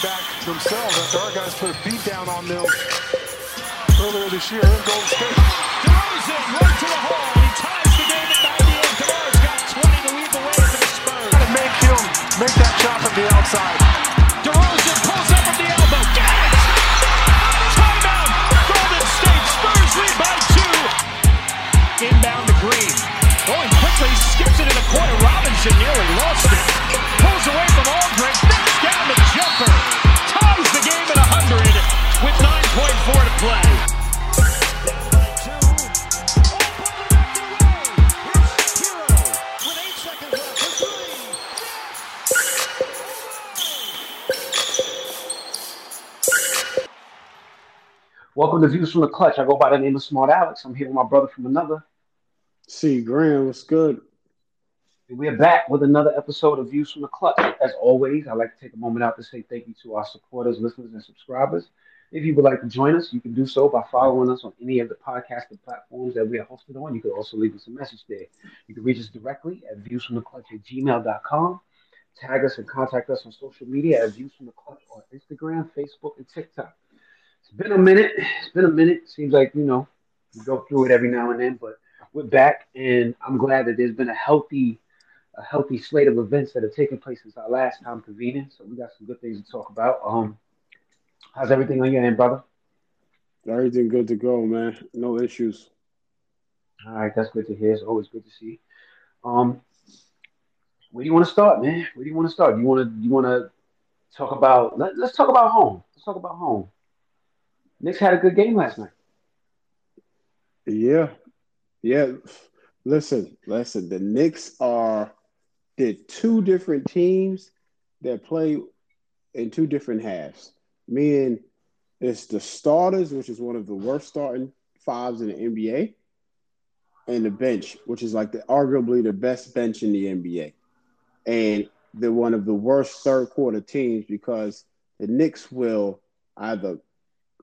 back themselves after our guys put a beat down on them earlier this year in Golden State. DeRozan right to the hole. He ties the game at 98. DeMar's got 20 to lead the way for the Spurs. Try to make him make that shot from the outside. DeRozan pulls up from the elbow. Got it! Timeout. Golden State Spurs lead by two. Inbound to Green. Going quickly, skips it in the corner. Robinson nearly lost it. Welcome to Views from the Clutch. I go by the name of Smart Alex. I'm here with my brother from another. See, Graham, what's good? We are back with another episode of Views from the Clutch. As always, I'd like to take a moment out to say thank you to our supporters, listeners, and subscribers. If you would like to join us, you can do so by following us on any of the podcasting platforms that we are hosted on. You can also leave us a message there. You can reach us directly at viewsfromtheclutch at gmail.com. Tag us and contact us on social media at Views from the Clutch on Instagram, Facebook, and TikTok. It's been a minute. It's been a minute. Seems like, you know, we go through it every now and then, but we're back, and I'm glad that there's been a healthy, a healthy slate of events that have taken place since our last time convening. So we got some good things to talk about. Um, how's everything on your end, brother? Everything good to go, man. No issues. All right, that's good to hear. It's always good to see. Um, where do you want to start, man? Where do you want to start? Do You want to you want to talk about? Let, let's talk about home. Let's talk about home. Knicks had a good game last night. Yeah. Yeah. Listen, listen. The Knicks are they're two different teams that play in two different halves. Meaning it's the starters, which is one of the worst starting fives in the NBA, and the bench, which is like the arguably the best bench in the NBA. And they're one of the worst third quarter teams because the Knicks will either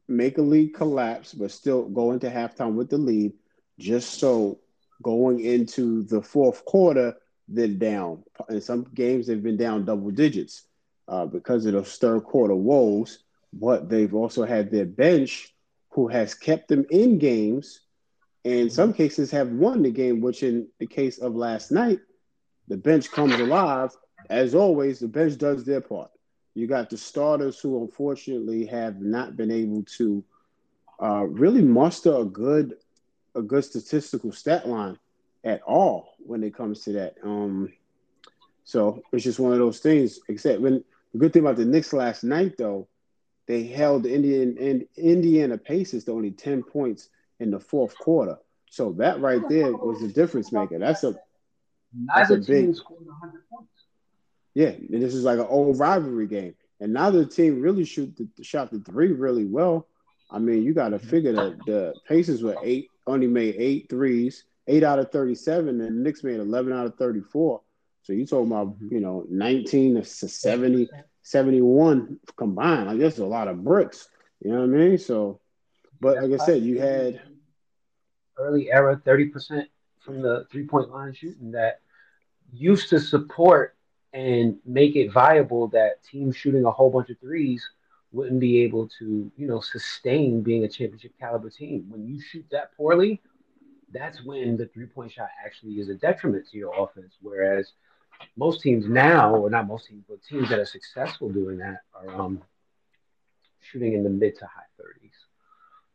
make a lead collapse, but still go into halftime with the lead, just so going into the fourth quarter, they're down. In some games, they've been down double digits uh, because of those third quarter woes. But they've also had their bench who has kept them in games, and some cases have won the game, which in the case of last night, the bench comes alive. As always, the bench does their part. You got the starters who unfortunately have not been able to uh, really muster a good a good statistical stat line at all when it comes to that. Um, so it's just one of those things. Except when the good thing about the Knicks last night, though, they held the Indian and Indiana Pacers to only ten points in the fourth quarter. So that right there was the difference maker. That's a that's a Neither big scored 100 points. Yeah. And this is like an old rivalry game, and now the team really shoot the shot the three really well. I mean, you got to mm-hmm. figure that the Pacers were eight, only made eight threes, eight out of 37, and the Knicks made 11 out of 34. So you talking about, mm-hmm. you know, 19 to 70, 71 combined. Like, that's a lot of bricks. You know what I mean? So, but like I said, you had, early era 30% from the three point line shooting that used to support and make it viable that teams shooting a whole bunch of threes wouldn't be able to, you know, sustain being a championship caliber team. When you shoot that poorly, that's when the three point shot actually is a detriment to your offense. Whereas most teams now, or not most teams, but teams that are successful doing that are um, shooting in the mid to high 30s.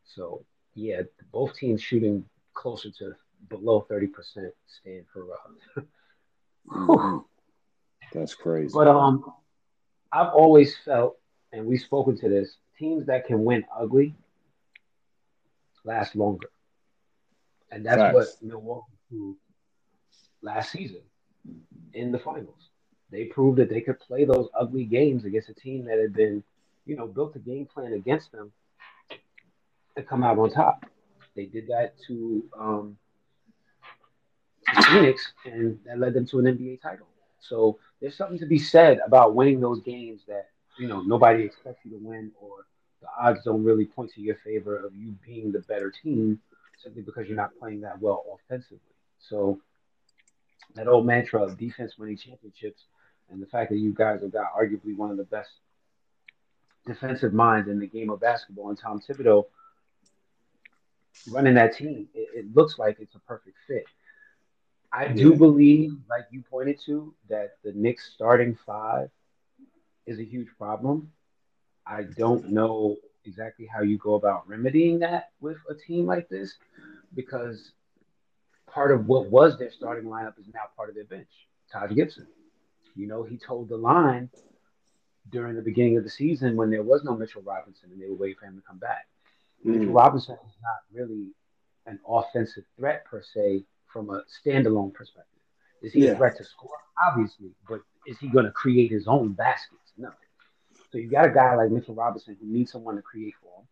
So, yeah, both teams shooting closer to below 30% stand for uh. that's crazy. But um, I've always felt, and we've spoken to this, teams that can win ugly last longer, and that's Facts. what Milwaukee proved last season in the finals. They proved that they could play those ugly games against a team that had been, you know, built a game plan against them and come out on top. They did that to um, to Phoenix, and that led them to an NBA title. So there's something to be said about winning those games that you know nobody expects you to win, or the odds don't really point to your favor of you being the better team simply because you're not playing that well offensively. So that old mantra of defense winning championships, and the fact that you guys have got arguably one of the best defensive minds in the game of basketball, and Tom Thibodeau running that team, it, it looks like it's a perfect fit. I do Yeah. believe, like you pointed to, that the Knicks starting five is a huge problem. I don't know exactly how you go about remedying that with a team like this because part of what was their starting lineup is now part of their bench. Taj Gibson. You know, he told the line during the beginning of the season when there was no Mitchell Robinson and they were waiting for him to come back. Mitchell Mm. Robinson is not really an offensive threat per se from a standalone perspective. Is he Yeah. a threat to score? Obviously, but is he going to create his own baskets? No. So you got a guy like Mitchell Robinson who needs someone to create for him.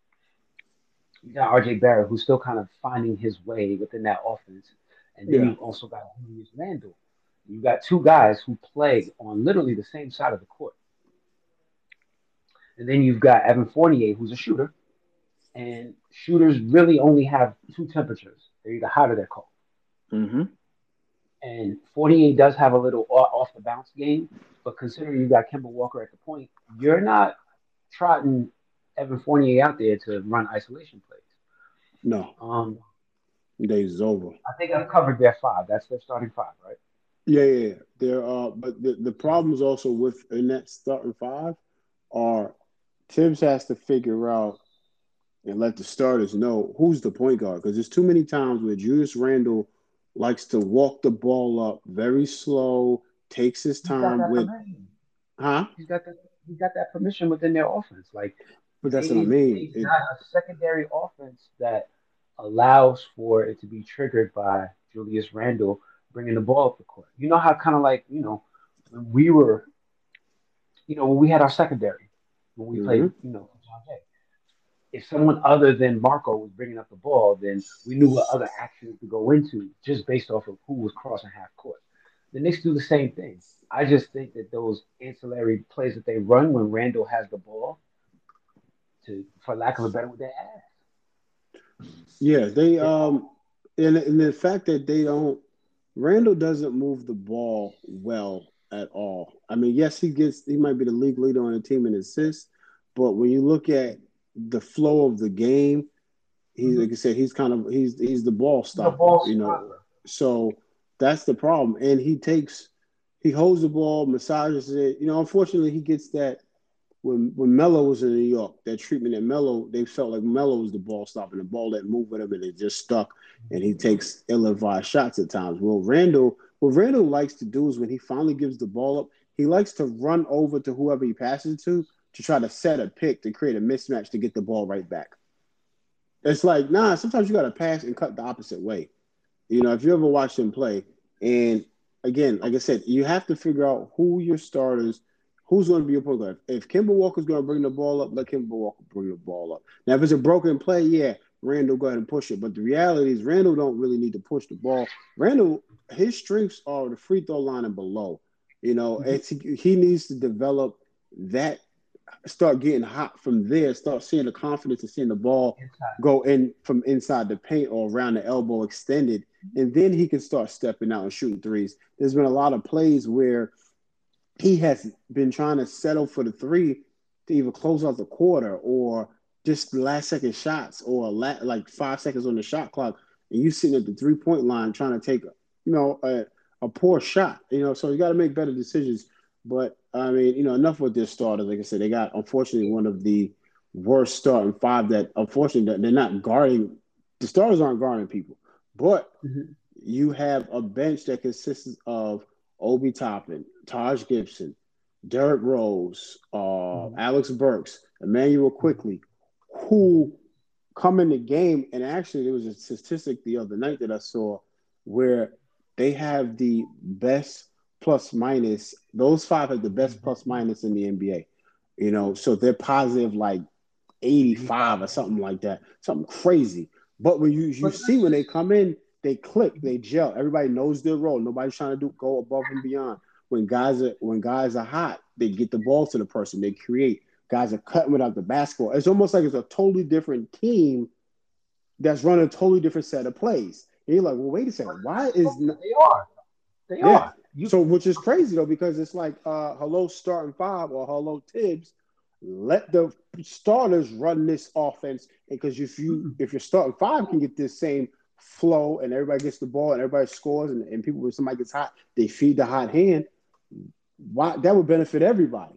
You got RJ Barrett who's still kind of finding his way within that offense. And then Yeah. you also got Julius Randle. You got two guys who play on literally the same side of the court. And then you've got Evan Fournier, who's a shooter. And shooters really only have two temperatures. They're either hot or they're cold. Mm-hmm. And Fournier does have a little off the bounce game, but considering you got Kemba Walker at the point, you're not trotting Evan Fournier out there to run isolation plays. No, Um, days is over. I think I've covered their five. That's their starting five, right? Yeah, yeah, yeah. There are, but the, the problems also with in that starting five are Thibs has to figure out and let the starters know who's the point guard because there's too many times where Julius Randle likes to walk the ball up very slow, takes his time with, permission. huh? He's got that. He's got that permission within their offense. Like But that's they- what I mean. They've It- got a secondary offense that allows for it to be triggered by Julius Randle bringing the ball up the court. You know how kind of like you know when we were, you know, when we had our secondary when we played, Mm-hmm. you know, John Jay. If someone other than Marco was bringing up the ball, then we knew what other actions to go into just based off of who was crossing half court. The Knicks do the same thing. I just think that those ancillary plays that they run when Randle has the ball, to for lack of a better word, they. Yeah, they um and, and the fact that they don't Randle doesn't move the ball well at all. I mean, yes, he gets he might be the league leader on the team in assists, but when you look at the flow of the game, he's mm-hmm. like I said, he's kind of he's he's the ball The stopper, ball you know. stopper. So that's the problem. And he takes he holds the ball, massages it. You know, unfortunately he gets that when when Melo was in New York, that treatment at Melo, they felt like Melo was the ball stopper, the ball that moved with him and it just stuck and he takes ill-advised shots at times. Well, Randle, what Randle likes to do is when he finally gives the ball up, he likes to run over to whoever he passes to to try to set a pick to create a mismatch to get the ball right back. It's like, nah, sometimes you got to pass and cut the opposite way. You know, if you ever watch him play, and again, like I said, you have to figure out who your starters, who's going to be your point guard. If Kemba Walker's going to bring the ball up, let Kemba Walker bring the ball up. Now, if it's a broken play, yeah, Randle go ahead and push it. But the reality is, Randle don't really need to push the ball. Randle, his strengths are the free throw line and below. You know, mm-hmm. it's, he needs to develop that, start getting hot from there, start seeing the confidence and seeing the ball Inside. go in from inside the paint or around the elbow extended, and then he can start stepping out and shooting threes. There's been a lot of plays where he has been trying to settle for the three to either close out the quarter or just last second shots or la- like five seconds on the shot clock, and you sitting at the three point line trying to take, you know, a, a poor shot. You know, so you got to make better decisions. But I mean, you know, enough with their starters. Like I said, they got unfortunately one of the worst starting five that unfortunately they're not guarding. The starters aren't guarding people, but Mhm. you have a bench that consists of Obi Toppin, Taj Gibson, Derrick Rose, uh, Mhm. Alec Burks, Immanuel Quickley, who come in the game. And actually, there was a statistic the other night that I saw where they have the best plus minus. Those five have the best mm-hmm. plus minus in the NBA. You know, so they're positive like 85 or something like that, something crazy. But when you you see when they come in, they click, they gel. Everybody knows their role. Nobody's trying to do go above and beyond. When guys are when guys are hot, they get the ball to the person. They create. Guys are cutting without the basketball. It's almost like it's a totally different team that's running a totally different set of plays. And you're like, well, wait a second. Why is They are. They Yeah. are. You, so, which is crazy though, because it's like, uh, hello, starting five or hello, Thibs. let the starters run this offense. Because if you if your starting five can get this same flow and everybody gets the ball and everybody scores and, and people when somebody gets hot, they feed the hot hand. Why that would benefit everybody,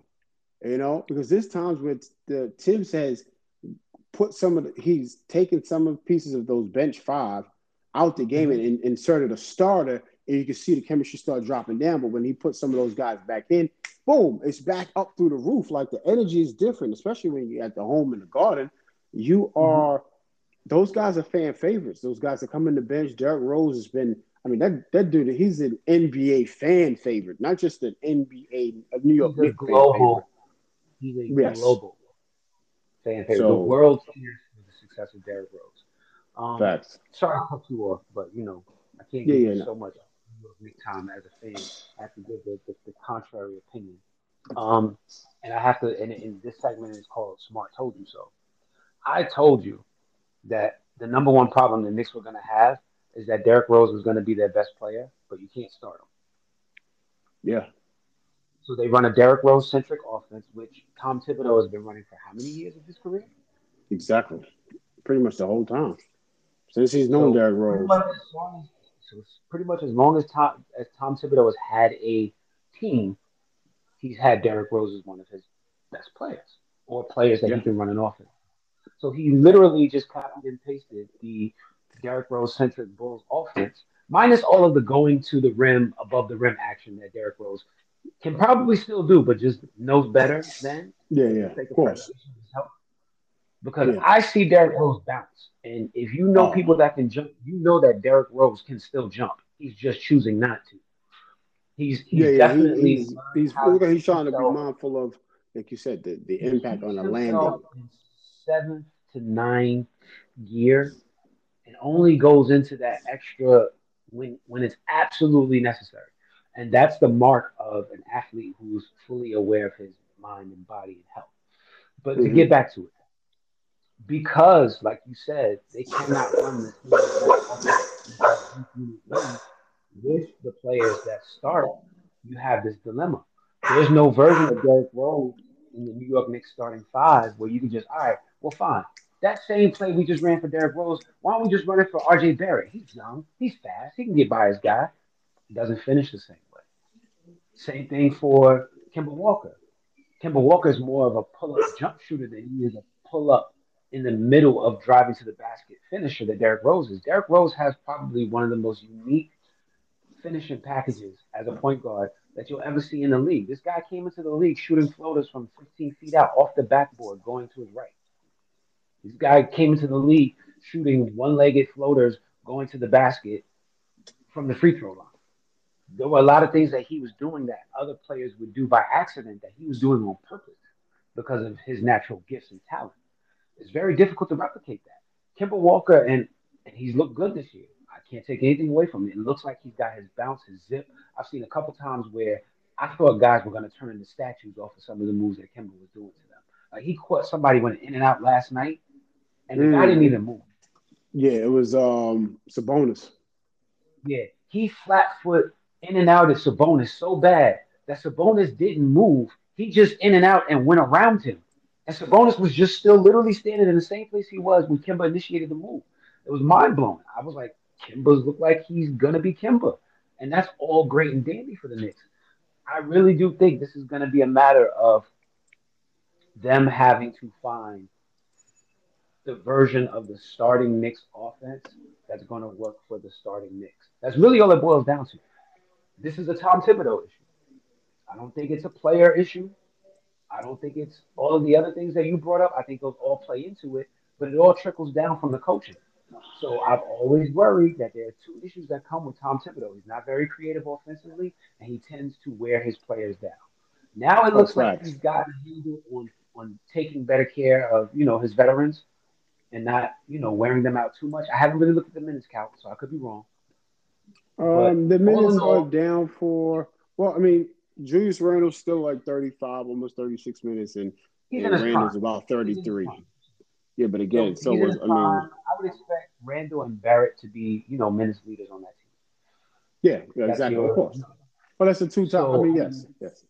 you know? Because there's times where the Thibs has put some of the, he's taken some of the pieces of those bench five out the game and, and inserted a starter, and you can see the chemistry start dropping down. But when he put some of those guys back in, boom, it's back up through the roof. Like the energy is different, especially when you're at the home in the garden. You are mm-hmm. those guys are fan favorites. Those guys that come in the bench. Derrick Rose has been. I mean, that that dude, he's an NBA fan favorite, not just an NBA a New York he's global. He's a yes. global fan favorite. So, the world cheers for the success of Derrick Rose. Um, Facts. Sorry to cut you off, but you know I can't yeah, give yeah, you no. so much Nick time as a fan. I have to give the, the, the contrary opinion. Um, and I have to, and, and this segment is called "Smart Told You So." I told you that the number one problem the Knicks were going to have is that Derrick Rose was going to be their best player, but you can't start him. Yeah. So they run a Derrick Rose centric offense, which Tom Thibodeau has been running for how many years of his career? Exactly. Pretty much the whole time. Since he's known so Derrick Rose. So pretty much as long as Tom as Tom Thibodeau has had a team, he's had Derrick Rose as one of his best players or players that yeah. he can run an offense. So he literally just copied and pasted the Derrick Rose centric Bulls offense, minus all of the going to the rim, above the rim action that Derrick Rose can probably still do, but just knows better than. Yeah, yeah, of course. Because yeah. I see Derrick Rose bounce, and if you know oh. people that can jump, you know that Derrick Rose can still jump. He's just choosing not to. He's, he's yeah, yeah, definitely he's he's, he's trying to be mindful of, like you said, the, the impact on the landing. Seventh to nine gear, and only goes into that extra when when it's absolutely necessary. And that's the mark of an athlete who's fully aware of his mind and body and health. But mm-hmm. to get back to it, because, like you said, they cannot run this with the players that start, you have this dilemma. There's no version of Derrick Rose in the New York Knicks starting five where you can just, all right, well, fine. That same play we just ran for Derrick Rose, why don't we just run it for RJ Barrett? He's young, he's fast, he can get by his guy. He doesn't finish the same. Way. Same thing for Kemba Walker. Kemba Walker is more of a pull-up jump shooter than he is a pull-up in the middle of driving to the basket finisher that Derrick Rose is. Derrick Rose has probably one of the most unique finishing packages as a point guard that you'll ever see in the league. This guy came into the league shooting floaters from 15 feet out off the backboard going to his right. This guy came into the league shooting one-legged floaters going to the basket from the free throw line there were a lot of things that he was doing that other players would do by accident that he was doing on purpose because of his natural gifts and talent. It's very difficult to replicate that. Kemba Walker and, and he's looked good this year. I can't take anything away from it. It looks like he's got his bounce, his zip. I've seen a couple times where I thought guys were going to turn into statues off of some of the moves that Kemba was doing to them. Like he caught somebody went in and out last night, and the mm. guy didn't even move. Yeah, it was um Sabonis. Yeah, he flat foot in and out of Sabonis so bad that Sabonis didn't move. He just in and out and went around him. And Sabonis was just still literally standing in the same place he was when Kemba initiated the move. It was mind blowing. I was like, Kemba's look like he's gonna be Kemba. And that's all great and dandy for the Knicks. I really do think this is gonna be a matter of them having to find the version of the starting Knicks offense that's going to work for the starting Knicks. That's really all it boils down to. This is a Tom Thibodeau issue. I don't think it's a player issue. I don't think it's all of the other things that you brought up. I think those all play into it, but it all trickles down from the coaching. So I've always worried that there are two issues that come with Tom Thibodeau. He's not very creative offensively, and he tends to wear his players down. Now it looks like he's got a handle on on taking better care of you know his veterans and not you know wearing them out too much. I haven't really looked at the minutes count, so I could be wrong. Um, the minutes all, are down for. Well, I mean, Julius Randle's still like thirty-five, almost thirty-six minutes, and, and Randle's prime. about thirty-three. Yeah, but again, so, so was I mean, I would expect Randle and Barrett to be, you know, minutes leaders on that team. Yeah, yeah exactly. Of course. Well, that's a two-time. So, I mean, um, yes, yes.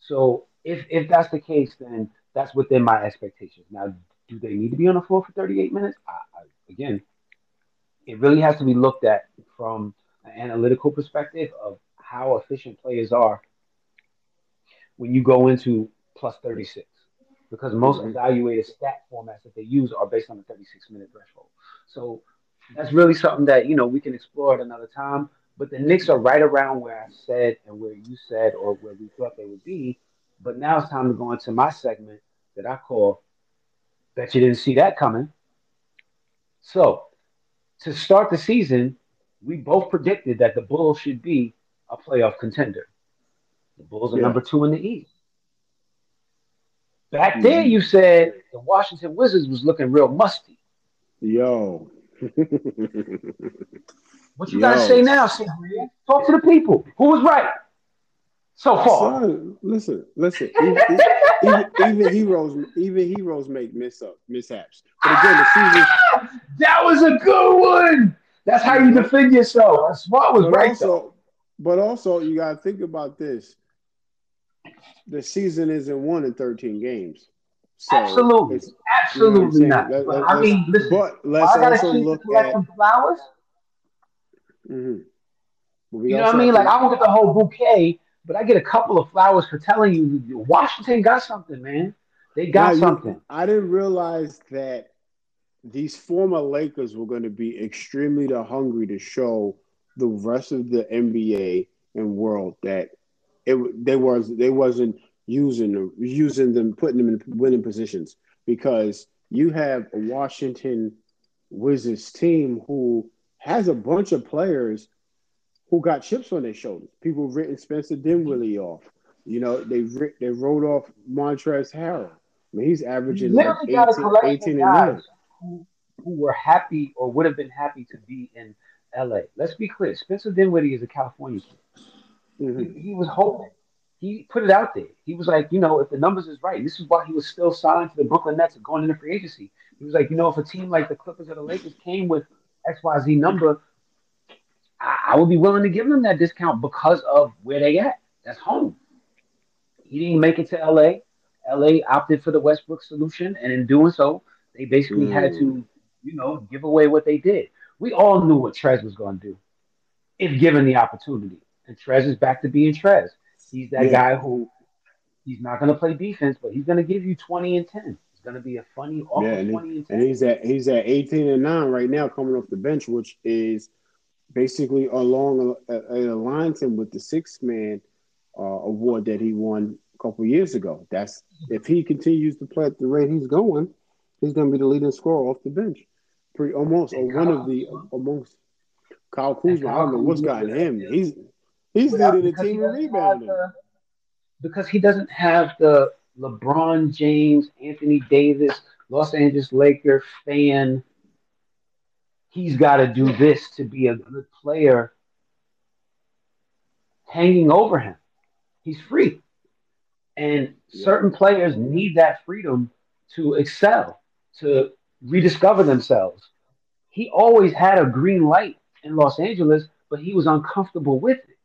So if if that's the case, then that's within my expectations. Now, do they need to be on the floor for 38 minutes? I, I, again, it really has to be looked at from an analytical perspective of how efficient players are when you go into plus 36 because most evaluated stat formats that they use are based on the 36 minute threshold. So that's really something that you know we can explore at another time. But the Knicks are right around where I said and where you said or where we thought they would be. But now it's time to go into my segment that I call Bet You Didn't See That Coming. So to start the season, we both predicted that the Bulls should be a playoff contender. The Bulls are Yeah. number two in the East. Back mm-hmm. then, you said the Washington Wizards was looking real musty. Yo. What you Yo. gotta say now, Steve? Talk to the people. Who was right so far? Son, listen, listen. Even, even, even heroes, even heroes make miss up, mishaps. But again, the season. That was a good one. That's how you mm-hmm. defend yourself. Smart was But right though. But also, you gotta think about this. The season isn't won in 13 games. So Absolutely. it's- you know Absolutely not. Let- But let- I mean, listen. but let's I also look at. flowers. mhm. We You know what I mean? Like I don't get the whole bouquet, but I get a couple of flowers for telling you Washington got something, man. They got Now, you- something. I didn't realize that these former Lakers were going to be extremely hungry to show the rest of the NBA and world that it they was they wasn't using them, using them, putting them in winning positions because you have a Washington Wizards team who has a bunch of players who got chips on their shoulders. People have written Spencer Dinwiddie off. You know, they they wrote off Montrezl Harrell. I mean, he's averaging like literally got a 18, collection 18 and guys 9. who, who were happy or would have been happy to be in LA. Let's be clear. Spencer Dinwiddie is a California kid. Mhm. He, he was hoping. He put it out there. He was like, you know, if the numbers is right, this is why he was still signed to the Brooklyn Nets and going into free agency. He was like, you know, if a team like the Clippers or the Lakers came with XYZ number, I, I would be willing to give them that discount because of where they at. That's home. He didn't make it to LA. LA opted for the Westbrook solution, and in doing so, they basically had to, you know, give away what they did. We all knew what Trez was going to do if given the opportunity. And Trez is back to being Trez. He's that Yeah. guy who he's not going to play defense, but he's going to give you 20 and 10. It's going to be a funny, awful Yeah, and, 20 he, and 10. and he's at he's at 18 and 9 right now coming off the bench, which is basically along it aligns him with the six man uh, award that he won a couple years ago. That's if he continues to play at the rate he's going, he's going to be the leading scorer off the bench. Pretty almost or one of the amongst Kyle Kuzma. I don't know what's gotten him. He's he's leading the team in rebounding. the- because he doesn't have the LeBron James, Anthony Davis, Los Angeles Laker fan. He's got to do this to be a good player hanging over him. He's free. And Yeah. certain players need that freedom to excel, to rediscover themselves. He always had a green light in Los Angeles, but he was uncomfortable with it.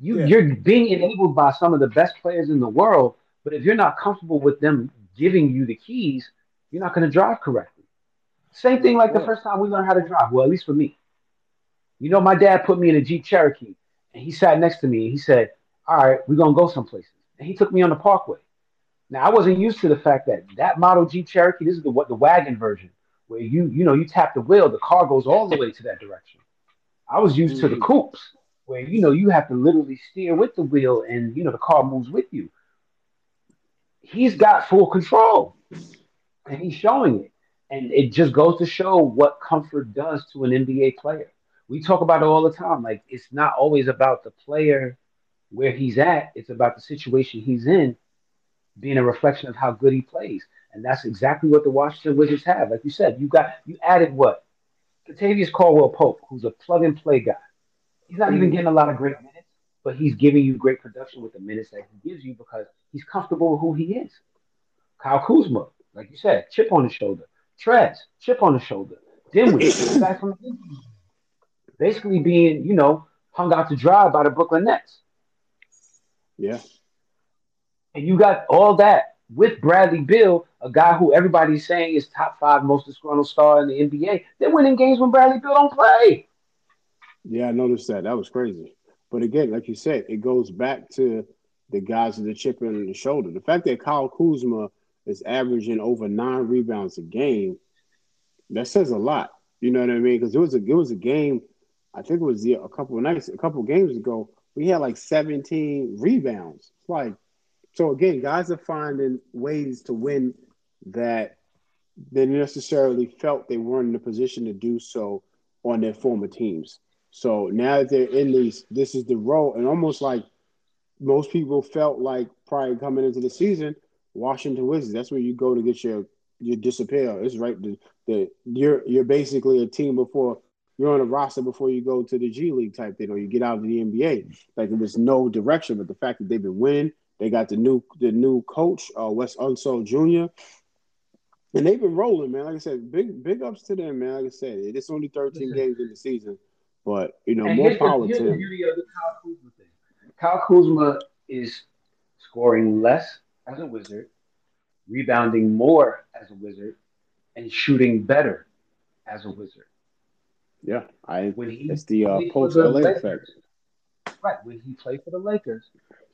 You, Yeah. You're being enabled by some of the best players in the world, but if you're not comfortable with them giving you the keys, you're not going to drive correctly. Same thing like the first time we learned how to drive. Well, at least for me. You know, my dad put me in a Jeep Cherokee, and he sat next to me, and he said, "All right, we're gonna go someplaces." And he took me on the Parkway. Now, I wasn't used to the fact that that model G Cherokee, this is the what the wagon version, where you you know you tap the wheel, the car goes all the way to that direction. I was used to the Mhm. coupes, where you know you have to literally steer with the wheel, and you know the car moves with you. He's got full control, and he's showing it. And it just goes to show what comfort does to an NBA player. We talk about it all the time. Like it's not always about the player where he's at, it's about the situation he's in being a reflection of how good he plays. And that's exactly what the Washington Wizards have. Like you said, you got you added what? Kentavious Caldwell Pope, who's a plug and play guy. He's not even getting a lot of great minutes, but he's giving you great production with the minutes that he gives you because he's comfortable with who he is. Kyle Kuzma, like you said, chip on his shoulder. Trez, chip on his shoulder. Dinwiddie, back from the basically being, you know, hung out to dry by the Brooklyn Nets. Yeah. And you got all that with Bradley Beal, a guy who everybody's saying is top five most disgruntled star in the NBA. They're winning games when Bradley Beal don't play. Yeah, I noticed that. That was crazy. But again, like you said, it goes back to the guys with the chip in the shoulder. The fact that Kyle Kuzma is averaging over nine rebounds a game, that says a lot. You know what I mean? Because it was a it was a game. I think it was a couple of nights, a couple of games ago. We had like 17 rebounds. It's like so again, guys are finding ways to win that they necessarily felt they weren't in a position to do so on their former teams. So now that they're in these, this is the role, and almost like most people felt like prior coming into the season, Washington Wizards. That's where you go to get your your disappear. It's right. The, the you're you're basically a team before you're on a roster before you go to the G League type thing, or you get out of the NBA. Like there was no direction, but the fact that they've been winning, they got the new the new coach, uh, Wes Unseld Jr. And they've been rolling, man. Like I said, big big ups to them, man. Like I said, it's only 13 games in the season, but you know, And more the- power here's to the them. the Kyle Kuzma thing. Kyle Kuzma is scoring less as a wizard, rebounding more as a wizard, and shooting better as a wizard. Yeah, I. When he It's the uh, post the LA effect. Right. When he played for the Lakers,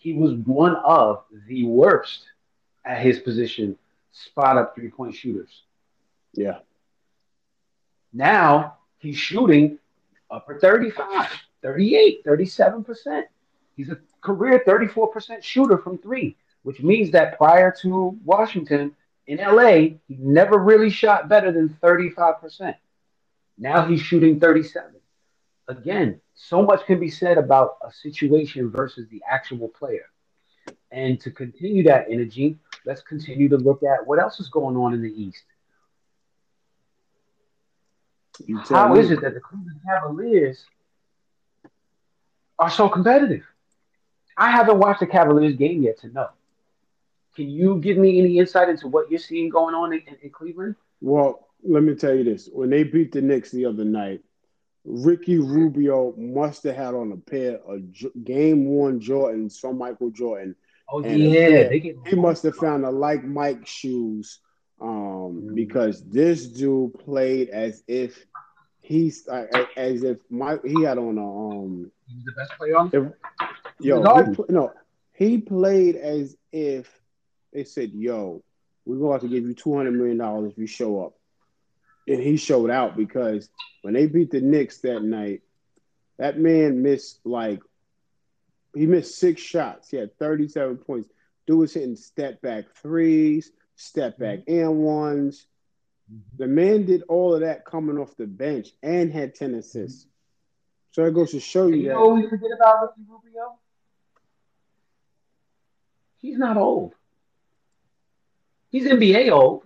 he was one of the worst at his position, spot up three point shooters. Yeah, Now he's shooting upper 35, 38, 37%. He's a career 34% shooter from three, which means that prior to Washington in LA, he never really shot better than 35%. Now he's shooting 37. Again, so much can be said about a situation versus the actual player. And to continue that energy, let's continue to look at what else is going on in the East. you tell How me. is it that the Cleveland Cavaliers are so competitive? I haven't watched the Cavaliers game yet to know. Can you give me any insight into what you're seeing going on in, in, in Cleveland? Well, let me tell you this: when they beat the Knicks the other night, Ricky Rubio must have had on a pair of J- Game One Jordans from Michael Jordan. Oh And yeah, get He must have found a like Mike shoes, um, Mm. because this dude played as if he's uh, as if Mike he had on a um He's the best player on. if, yo he, no he played as if they said yo we're going to have to give you two hundred million dollars if you show up, and he showed out because when they beat the Knicks that night, that man missed like he missed six shots. He had thirty seven points. Dude was hitting step back threes, step mm-hmm. back and ones. The man did all of that coming off the bench and had ten assists. Mm-hmm. So it goes to show you you that. know what we forget about Ricky Rubio? He's not old. He's NBA old.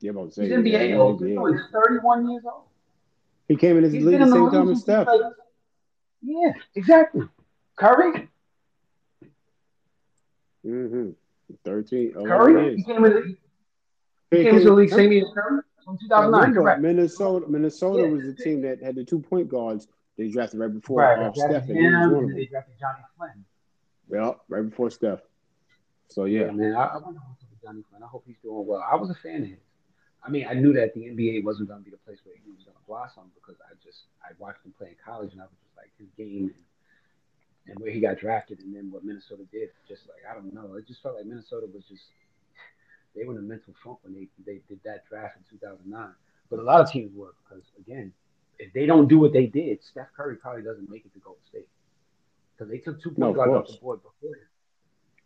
Yeah, I'm He's NBA yeah, old. He's 31 years old. He came in his He's league been at in the the same time as Steph. like- yeah, exactly. Curry, Mm-hmm. 13, 11 Curry, he came, in, he came into the league same year as Curry from 2009. Correct. Minnesota, Minnesota Yeah. was the team that had the two point guards they drafted right before Right. uh, Steph. drafted And he was him, and they drafted Johnny Flynn. Yeah, right before Steph. So Yeah, yeah, man. I, I wonder what's up with Johnny Flynn. I hope he's doing well. I was a fan of his. I mean, I knew that the NBA wasn't going to be the place where he was going to blossom because I just I watched him play in college and I was just like his game and, and where he got drafted and then what Minnesota did. Just like I don't know, it just felt like Minnesota was just they were in a mental funk when they they did that draft in 2009. But a lot of teams were because again, if they don't do what they did, Steph Curry probably doesn't make it to Golden State because they took two No, point of guards off the board before him.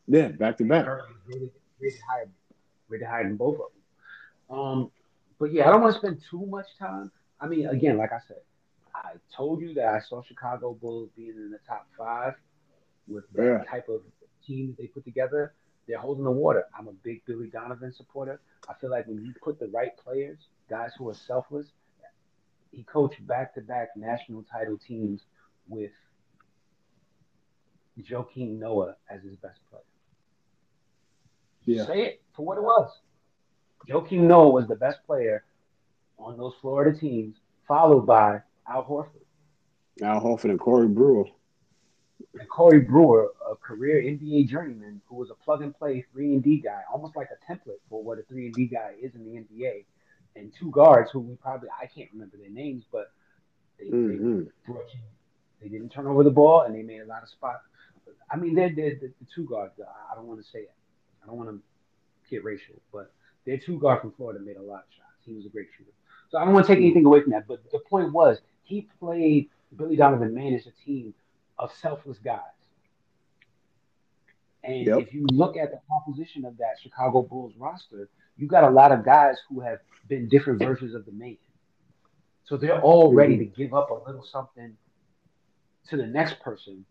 yeah, back to back. Curry was rated, rated higher, rated higher than both of them. Um, but yeah, I don't want to spend too much time. I mean, again, like I said, I told you that I saw Chicago Bulls being in the top five with Yeah. type of team that they put together. They're holding the water. I'm a big Billy Donovan supporter. I feel like when you put the right players, guys who are selfless, he coached back-to-back national title teams with Joakim Noah as his best player. Yeah. Say it for what it was. Joakim Noah was the best player on those Florida teams, followed by Al Horford. Al Horford and Corey Brewer. and Corey Brewer, a career NBA journeyman who was a plug and play three and D guy, almost like a template for what a three and D guy is in the NBA, and two guards who we probably I can't remember their names, but they, Mhm. they. They didn't turn over the ball, and they made a lot of spots. I mean, they're, they're the, the two guards. I don't want to say it. I don't want to get racial, but their two guard from Florida made a lot of shots. He was a great shooter. So I don't want to take anything away from that. But the point was, he played Billy Donovan managed a team of selfless guys. And Yep. if you look at the composition of that Chicago Bulls roster, you got a lot of guys who have been different versions of the man. So they're all mm-hmm. ready to give up a little something to the next person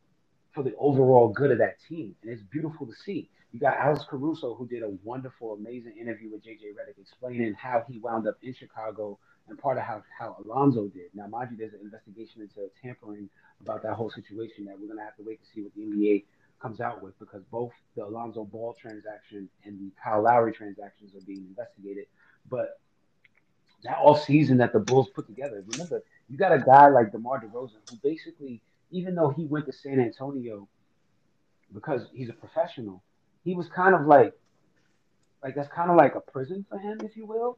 for the overall good of that team. And it's beautiful to see. You got Alex Caruso, who did a wonderful, amazing interview with JJ Redick explaining how he wound up in Chicago and part of how, how Alonzo did. Now, mind you, there's an investigation into tampering about that whole situation that we're going to have to wait to see what the NBA comes out with because both the Alonzo Ball transaction and the Kyle Lowry transactions are being investigated. But that off season that the Bulls put together, remember, you got a guy like DeMar DeRozan who basically, even though he went to San Antonio because he's a professional, he was kind of like, like that's kind of like a prison for him, if you will,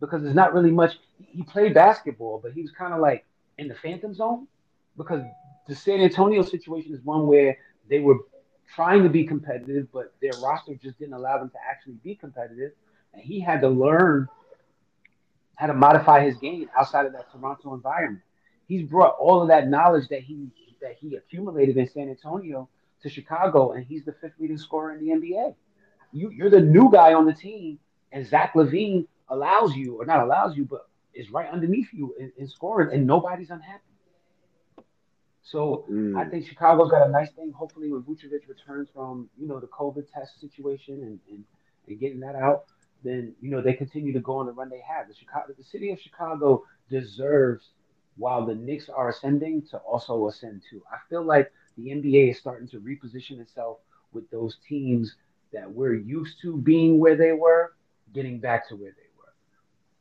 because there's not really much. He played basketball, but he was kind of like in the phantom zone because the San Antonio situation is one where they were trying to be competitive, but their roster just didn't allow them to actually be competitive, and he had to learn how to modify his game outside of that Toronto environment. He's brought all of that knowledge that he that he accumulated in San Antonio to Chicago, and he's the fifth leading scorer in the NBA. You, you're the new guy on the team, and Zach LaVine allows you, or not allows you, but is right underneath you in, in scoring, and nobody's unhappy. So Mm. I think Chicago's got a nice thing. Hopefully, when Vucevic returns from you know the COVID test situation and, and, and getting that out, then you know they continue to go on the run they have. The Chicago, the city of Chicago deserves, while the Knicks are ascending, to also ascend too. I feel like the NBA is starting to reposition itself with those teams that we're used to being where they were, getting back to where they were.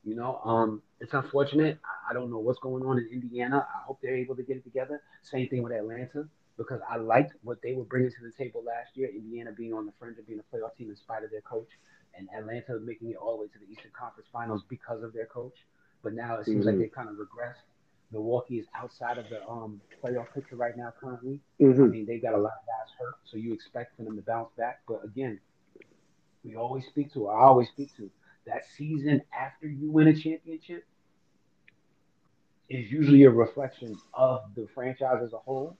You know, um, it's unfortunate. I- don't know what's going on in Indiana. I hope they're able to get it together. Same thing with Atlanta because I liked what they were bringing to the table last year. Indiana being on the fringe of being a playoff team in spite of their coach, and Atlanta making it all the way to the Eastern Conference Finals because of their coach. But now it seems like Mhm. they've kind of regressed. Milwaukee is outside of the um, playoff picture right now currently. I Mhm. mean, they got a lot of guys hurt, so you expect for them to bounce back. But again, we always speak to, I always speak to, that season after you win a championship is usually a reflection of the franchise as a whole.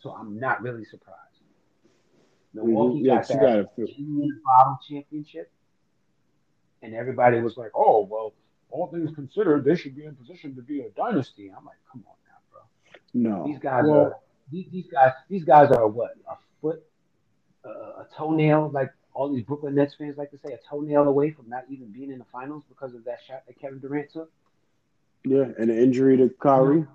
So I'm not really surprised. Milwaukee Mhm. Yeah, got that gotta feel. team bottom championship, and everybody was like, "Oh, well, all things considered, they should be in position to be a dynasty." I'm like, "Come on now, bro." No. These guys Well, are these, these guys these guys are what a foot uh, a toenail like all these Brooklyn Nets fans like to say a toenail away from not even being in the finals because of that shot that Kevin Durant took. yeah, and an injury to Kyrie.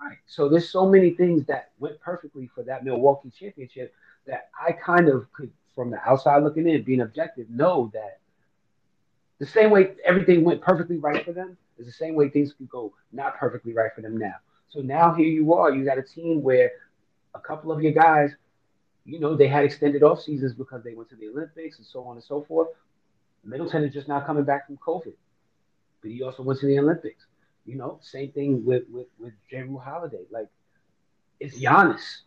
Right. So there's so many things that went perfectly for that Milwaukee championship that I kind of could, from the outside looking in, being objective, know that the same way everything went perfectly right for them is the same way things could go not perfectly right for them now. So now here you are, you got a team where a couple of your guys, you know, they had extended off seasons because they went to the Olympics and so on and so forth. Middleton is just now coming back from COVID, but he also went to the Olympics. You know, same thing with with with Jrue Holiday. Like it's Giannis.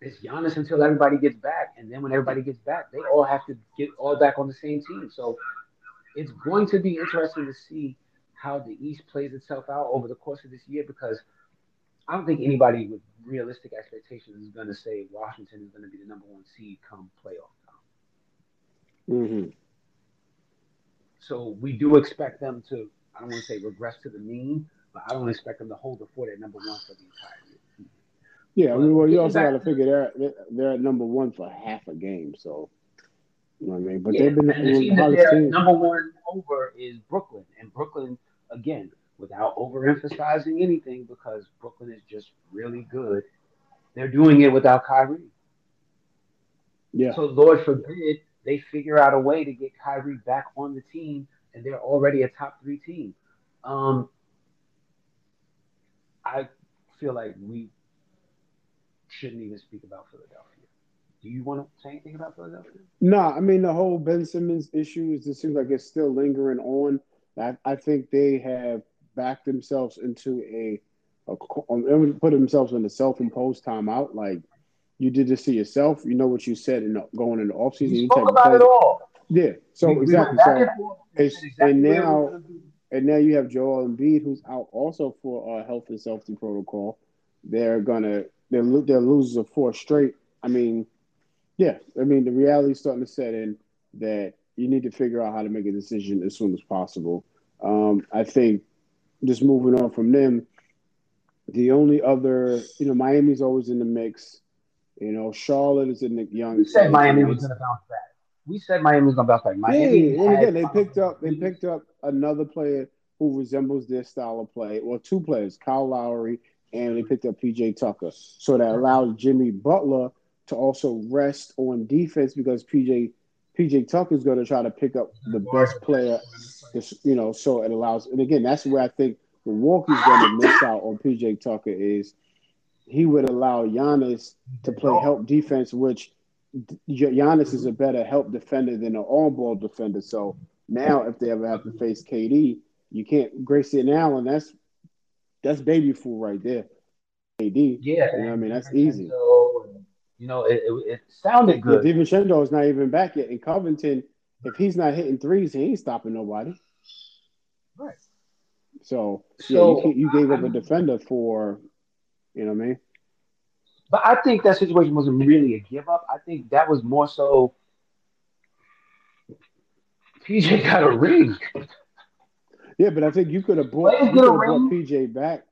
It's Giannis until everybody gets back, and then when everybody gets back, they all have to get all back on the same team. So it's going to be interesting to see how the East plays itself out over the course of this year because I don't think anybody with realistic expectations is going to say Washington is going to be the number one seed come playoff time. Mm-hmm. So we do expect them to, I don't want to say regress to the mean, but I don't expect them to hold the fort at number one for the entire year. Yeah, I mean, well, you also got to figure they're- they're at number one for half a game, so you know what I mean. But Yeah, they've been and the team that they're teams. number one over is Brooklyn, and Brooklyn again without overemphasizing anything because Brooklyn is just really good. They're doing it without Kyrie. Yeah, So Lord forbid they figure out a way to get Kyrie back on the team, and they're already a top three team. Um, I feel like we shouldn't even speak about Philadelphia. Do you want to say anything about Philadelphia? No, I mean the whole Ben Simmons issue is it seems like it's still lingering on. I, I think they have backed themselves into a, a put themselves in a self-imposed timeout. Like you did this to yourself. You know what you said in the, going in the offseason. You you spoke about it all. Yeah. So We- we exactly. went So and it's- Exactly and now- were gonna do. and now you have Joel Embiid, who's out also for uh, health and safety protocol. They're gonna they're lo- they're losers of four straight. I mean, yeah, I mean the reality is starting to set in that you need to figure out how to make a decision as soon as possible. Um, I think just moving on from them, the only other you know Miami's always in the mix. You know, Charlotte is in the young. We said Miami was going to bounce back. We said Miami was going to bounce back. Miami Yeah, and again, they picked up they picked up another player who resembles their style of play. Well, two players, Kyle Lowry, and they picked up PJ Tucker. So that allowed Jimmy Butler to also rest on defense because PJ PJ Tucker is going to try to pick up the best player. You know, so it allows. And again, that's where I think Milwaukee's going to miss out on PJ Tucker is he would allow Giannis to play help defense, which Giannis is a better help defender than an on-ball defender. So now, if they ever have to face KD, you can't Grayson Allen. That's that's baby fool right there. KD. Yeah, You know what I mean? That's easy. So, you know, it, it, it sounded good. DiVincenzo is not even back yet. In Covington, if he's not hitting threes, he ain't stopping nobody. Right. So, yeah, So, you, you gave up a defender for, you know what I mean? But I think that situation wasn't really a give up. I think that was more so PJ got a ring. Yeah, but I think you could have brought, you could have brought. PJ back.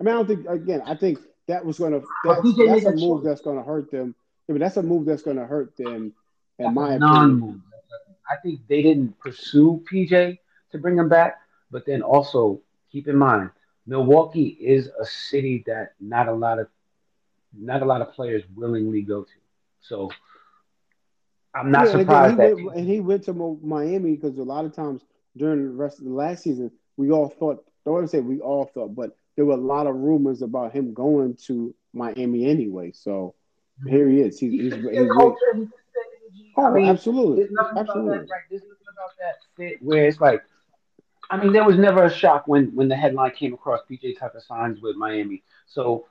I mean, I don't think again. I think that was going to that's, that's a move that's going to hurt them. Yeah, but that's a move that's going to hurt them, in That's my opinion. I think they didn't pursue PJ to bring him back, but then also keep in mind, Milwaukee is a city that not a lot of not a lot of players willingly go to. So I'm not Yeah, and surprised again, that went, and he went to Miami because a lot of times during the rest of the last season, we all thought. Don't want to say we all thought, but there were a lot of rumors about him going to Miami anyway. So here he is. He's, he's, he he's, he's culture, oh, I mean, absolutely, There's nothing about absolutely. that. Right? There's nothing about that fit where it's like, I mean, there was never a shock when when the headline came across PJ Tucker signs with Miami. So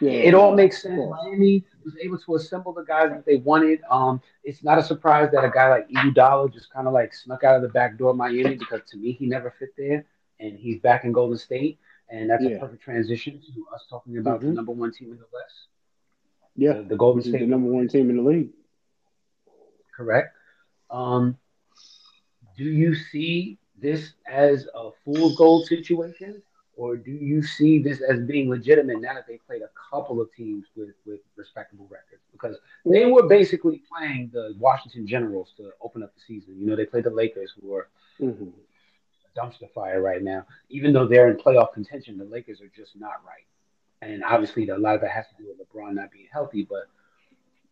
Yeah, it all makes sense. Miami was able to assemble the guys that they wanted. Um, it's not a surprise that a guy like Iguodala just kind of like snuck out of the back door of Miami because to me he never fit there, and he's back in Golden State, and that's Yeah. a perfect transition to us talking about the Mhm. number one team in the West, Yeah, the, the Golden is State the number one team in the league. correct? Um, do you see this as a fool's gold situation, or do you see this as being legitimate now that they played a couple of teams with with respectable records? Because they were basically playing the Washington Generals to open up the season. You know, they played the Lakers, who are Mhm. Dumpster fire right now. Even though they're in playoff contention, the Lakers are just not right. And obviously, a lot of that has to do with LeBron not being healthy, but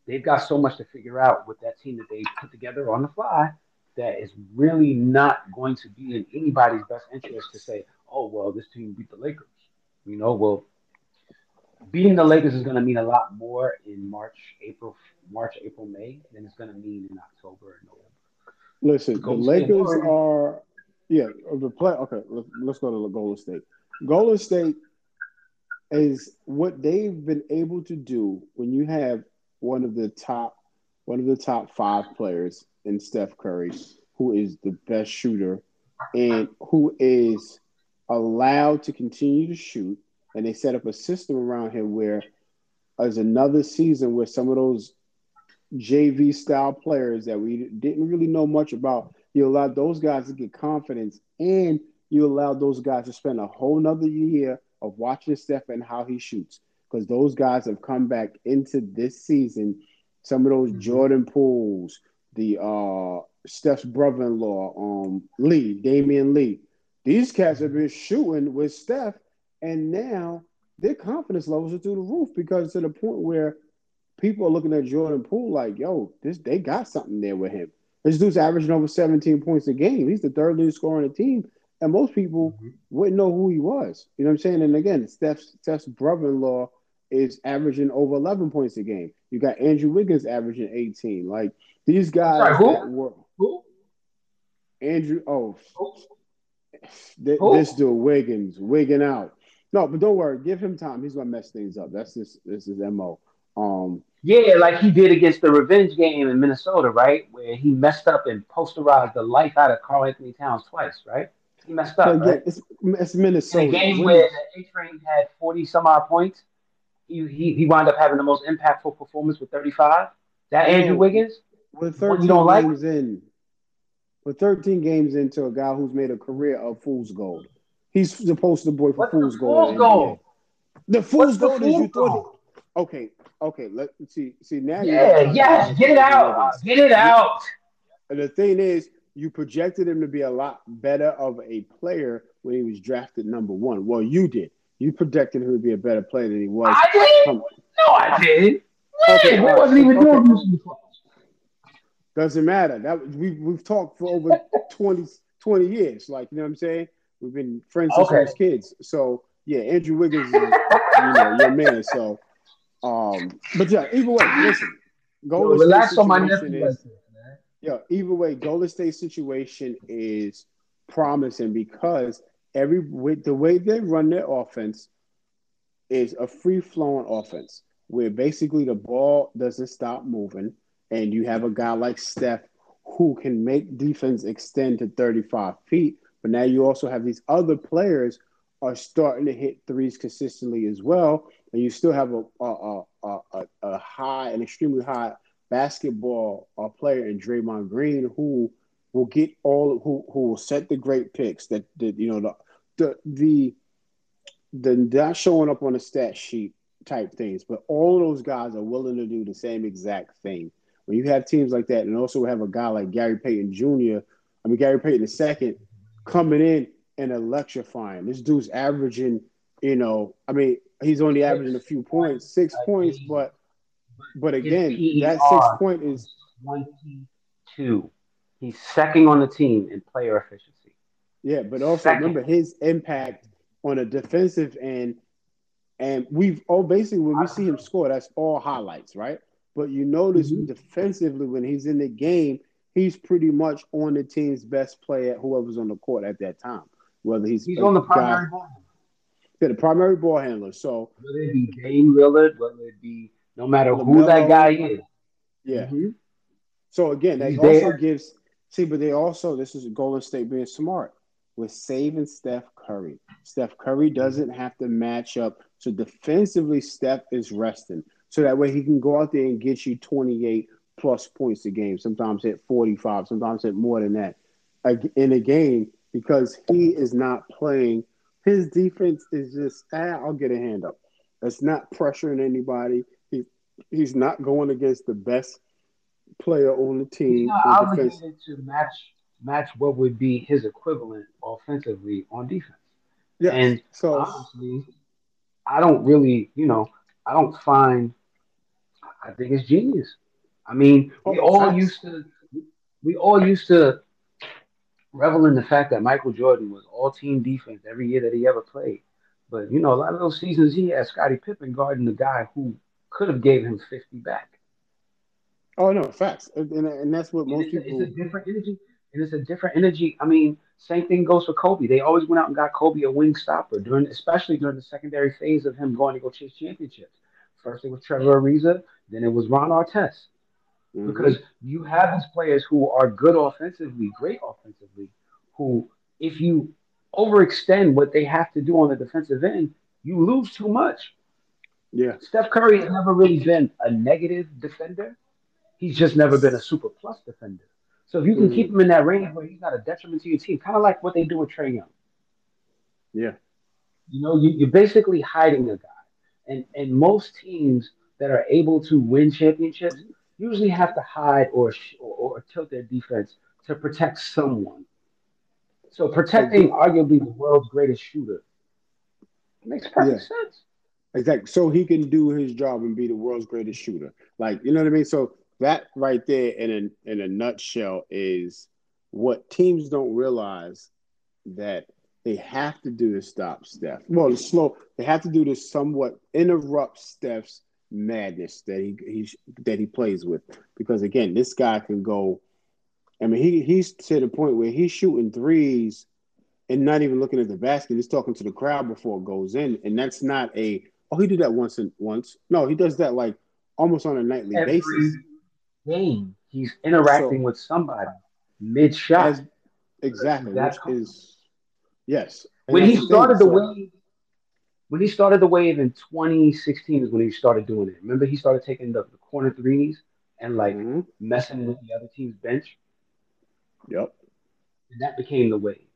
they've got so much to figure out with that team that they put together on the fly that is really not going to be in anybody's best interest to say, oh, well, this team beat the Lakers. You know, well, beating the Lakers is going to mean a lot more in March, April, March, April, May than it's going to mean in October and November. Listen, the Lakers are yeah the play. Okay, let's, go to the Golden State. Golden State is what they've been able to do when you have one of the top one of the top five players in Steph Curry, who is the best shooter and who is allowed to continue to shoot, and they set up a system around him where as another season where some of those JV style players that we didn't really know much about. You allow those guys to get confidence and you allow those guys to spend a whole nother year of watching Steph and how he shoots. Because those guys have come back into this season. Some of those Mhm. Jordan Pooles, the uh Steph's brother-in-law, um, Lee, Damion Lee. These cats have been shooting with Steph, and now their confidence levels are through the roof because to the point where people are looking at Jordan Poole like, yo, this they got something there with him. This dude's averaging over 17 points a game. He's the third leading scorer on the team. And most people wouldn't know who he was. You know what I'm saying? And again, Steph's Steph's brother-in-law is averaging over 11 points a game. You got Andrew Wiggins averaging 18. Like these guys Sorry, who? that were Who? Andrew. Oh, Who? th- Who? this dude Wiggins, Wiggin out. No, but don't worry. Give him time. He's gonna mess things up. That's this. This is mo. Um, Yeah, like he did against the revenge game in Minnesota, right? Where he messed up and posterized the life out of Karl-Anthony Towns twice, right? He messed up, again, right? it's, it's In Minnesota. a game where the A-Train had 40 some odd points, he, he, he wound up having the most impactful performance with 35. That Andrew Wiggins? with 13 you don't like? games in, with 13 games into a guy who's made a career of fool's gold. He's the poster boy for What's the fool's gold. fool's in the goal? NBA. The fool's What's the gold is you fool's thought. Okay, okay. Let see. See now. Yeah, yes, get it out. Get it out. And the thing is, you projected him to be a lot better of a player when he was drafted number one. Well, you did. You projected him to be a better player than he was. I did? No, I didn't. Okay, We right. wasn't even Okay. doing Houston Before. Doesn't matter. That we we've talked for over 20, 20 years. Like you know what I'm saying. We've been friends since we Okay. was kids. So yeah, Andrew Wiggins is you know your man. So um, but yeah, either way, listen. Yo, Golden State relax on my situation nephew is- man. Yeah, either way, Golden State situation is promising because every with the way they run their offense is a free flowing offense where basically the ball doesn't stop moving, and you have a guy like Steph who can make defense extend to 35 feet. But now you also have these other players are starting to hit threes consistently as well, and you still have a a, a, a, a high, an extremely high basketball uh, player in Draymond Green who will get all who who will set the great picks that, that you know the the the not showing up on the stat sheet type things, but all those guys are willing to do the same exact thing. When you have teams like that, and also have a guy like Gary Payton Jr., I mean Gary Payton II, coming in and electrifying. This dude's averaging, you know, I mean, he's only averaging a few points, six points, but but again, that six point is 22. He's second on the team in player efficiency. Yeah, but also Second. remember his impact on a defensive end. And we've all basically when we see him score, that's all highlights, right? But you notice Mhm. defensively when he's in the game, he's pretty much on the team's best player, whoever's on the court at that time. Whether he's, He's on the guy- primary ball. Yeah, the primary ball handler. So Whether it be Dame Lillard, whether it be no matter who LaMelo. that guy is. yeah. Mhm. So again, that He's also there. gives see, but they also this is Golden State being smart with saving Steph Curry. Steph Curry doesn't have to match up. So defensively, Steph is resting. So that way he can go out there and get you 28 plus points a game, sometimes hit 45, sometimes hit more than that in a game because he is not playing. His defense is just, ah, I'll get a hand up. It's not pressuring anybody. He, he's not going against the best player on the team. not in defense. obligated to match match what would be his equivalent offensively on defense. Yeah. And so honestly, I don't really, you know, I don't find. I think it's genius. I mean, we Oh, all used to, we all used to revel in the fact that Michael Jordan was all team defense every year that he ever played. But you know, a lot of those seasons he had Scottie Pippen guarding the guy who could have gave him fifty back. oh no, facts, and, and, that's what most it's, a, people. it's a different energy, and it's a different energy. I mean, same thing goes for Kobe. They always went out and got Kobe a wing stopper during, especially during the secondary phase of him going to go chase championships. First it was Trevor Ariza, then it was Ron Artest. Mhm. Because you have these players who are good offensively, great offensively, who if you overextend what they have to do on the defensive end, you lose too much. yeah, Steph Curry has never really been a negative defender. He's just never been a super plus defender. So if you can Mhm. keep him in that range where he's not a detriment to your team, kind of like what they do with Trae Young. yeah, You know, you, you're basically hiding a guy. And and most teams that are able to win championships usually have to hide or sh- or, or tilt their defense to protect someone. So protecting arguably the world's greatest shooter makes perfect sense. exactly. So he can do his job and be the world's greatest shooter. Like you know what I mean. So that right there, in a in a nutshell, is what teams don't realize that they have to do to stop Steph. Well, slow. They have to do to somewhat interrupt Steph's madness that he, he that he plays with. Because again, this guy can go. I mean, he he's to the point where he's shooting threes and not even looking at the basket. He's talking to the crowd before it goes in, and that's not a. Oh, he did that once and once. No, he does that like almost on a nightly Every basis. game, he's interacting So- with somebody mid shot. Exactly, that is which is yes. And when he started the so- wave, when he started the wave in 2016 is when he started doing it. Remember, he started taking the, the corner threes and like Mhm. messing with the other team's bench, Yep. and that became the wave.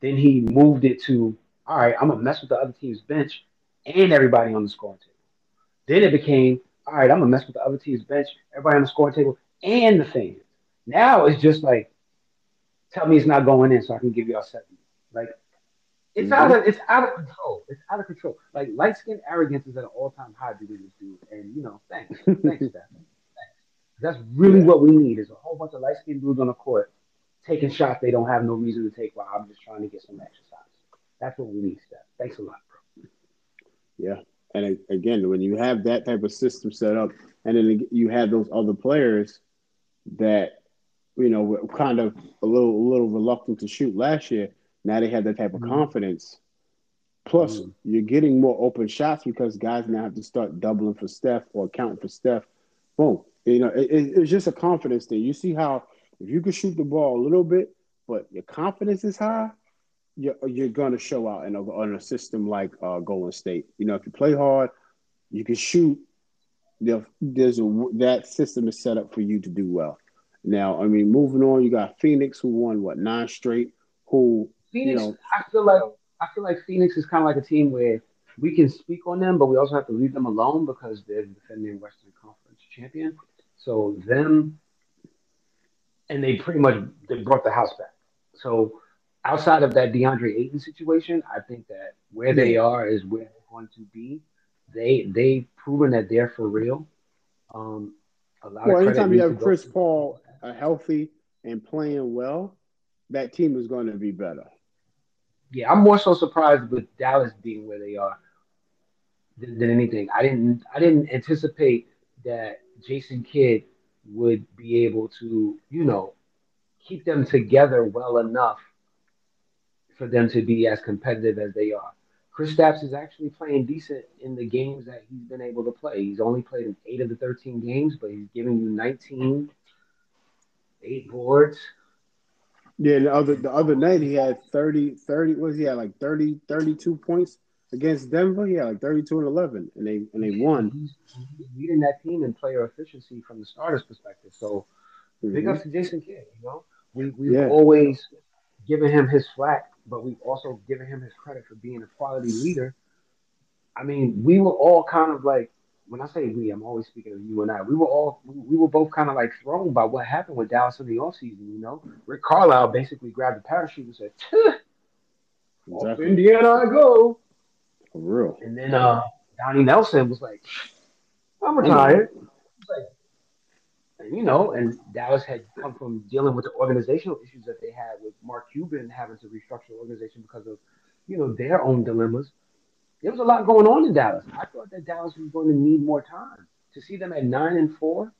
Then he moved it to, all right, I'm gonna mess with the other team's bench and everybody on the scoring table. Then it became, all right, I'm gonna mess with the other team's bench, everybody on the scoring table, and the fans. Now it's just like, tell me it's not going in, so I can give y'all seven. Like, it's mm-hmm. out of it's out of control. It's out of control. Like light skin arrogance is at an all time high between this dude. And you know, thanks, thanks, Steph. Thanks. That's really Yeah. what we need is a whole bunch of light skinned dudes on the court taking shots they don't have no reason to take while I'm just trying to get some exercise. That's what we need, Steph. Thanks a lot, bro. Yeah. And again, when you have that type of system set up, and then you have those other players that, you know, were kind of a little, a little reluctant to shoot last year. Now they have that type of Mhm. confidence. Plus, Mhm. you're getting more open shots because guys now have to start doubling for Steph or counting for Steph. Boom. You know, it, it- it's just a confidence thing. You see how if you can shoot the ball a little bit, but your confidence is high, you're, you're going to show out in a, in a system like uh, Golden State. You know, if you play hard, you can shoot. There- There's a that system is set up for you to do well. Now, I mean, moving on, you got Phoenix who won what nine straight. Who Phoenix, know- I feel like I feel like Phoenix is kind of like a team where we can speak on them, but we also have to leave them alone because they're the defending Western Conference champion. So them, and they pretty much they brought the house back. So outside of that DeAndre Ayton situation, I think that where they are is where they're going to be. They they've proven that they're for real. Um, a lot well, of anytime you have Chris Paul uh, healthy and playing well, that team is going to be better. Yeah, I'm more so surprised with Dallas being where they are than, than anything. I didn't I didn't anticipate that Jason Kidd would be able to, you know, keep them together well enough for them to be as competitive as they are. Kristaps is actually playing decent in the games that he's been able to play. He's only played in eight of the 13 games, but he's giving you 19, eight boards. Yeah, the other the other night he had 30, 30 was he had like 30, 32 points against Denver. He had like 32 and 11 and they and they won. Leading that team in player efficiency from the starter's perspective. So big Mhm. ups to Jason Kidd. You know, we we've Yeah. always given him his slack, but we've also given him his credit for being a quality leader. I mean, we were all kind of like when I say we, I'm always speaking of you and I. We were all we, we were both kind of like thrown by what happened with Dallas in the offseason, you know. Rick Carlisle basically grabbed the parachute and said, Off Exactly. Indiana I go. For real. And then uh, Donnie Nelson was like, I'm retired. Like, and, you know, and Dallas had come from dealing with the organizational issues that they had with Mark Cuban having to restructure the organization because of, you know, their own dilemmas. There was a lot going on in Dallas. I thought that Dallas was going to need more time. To see them at 9 and 4,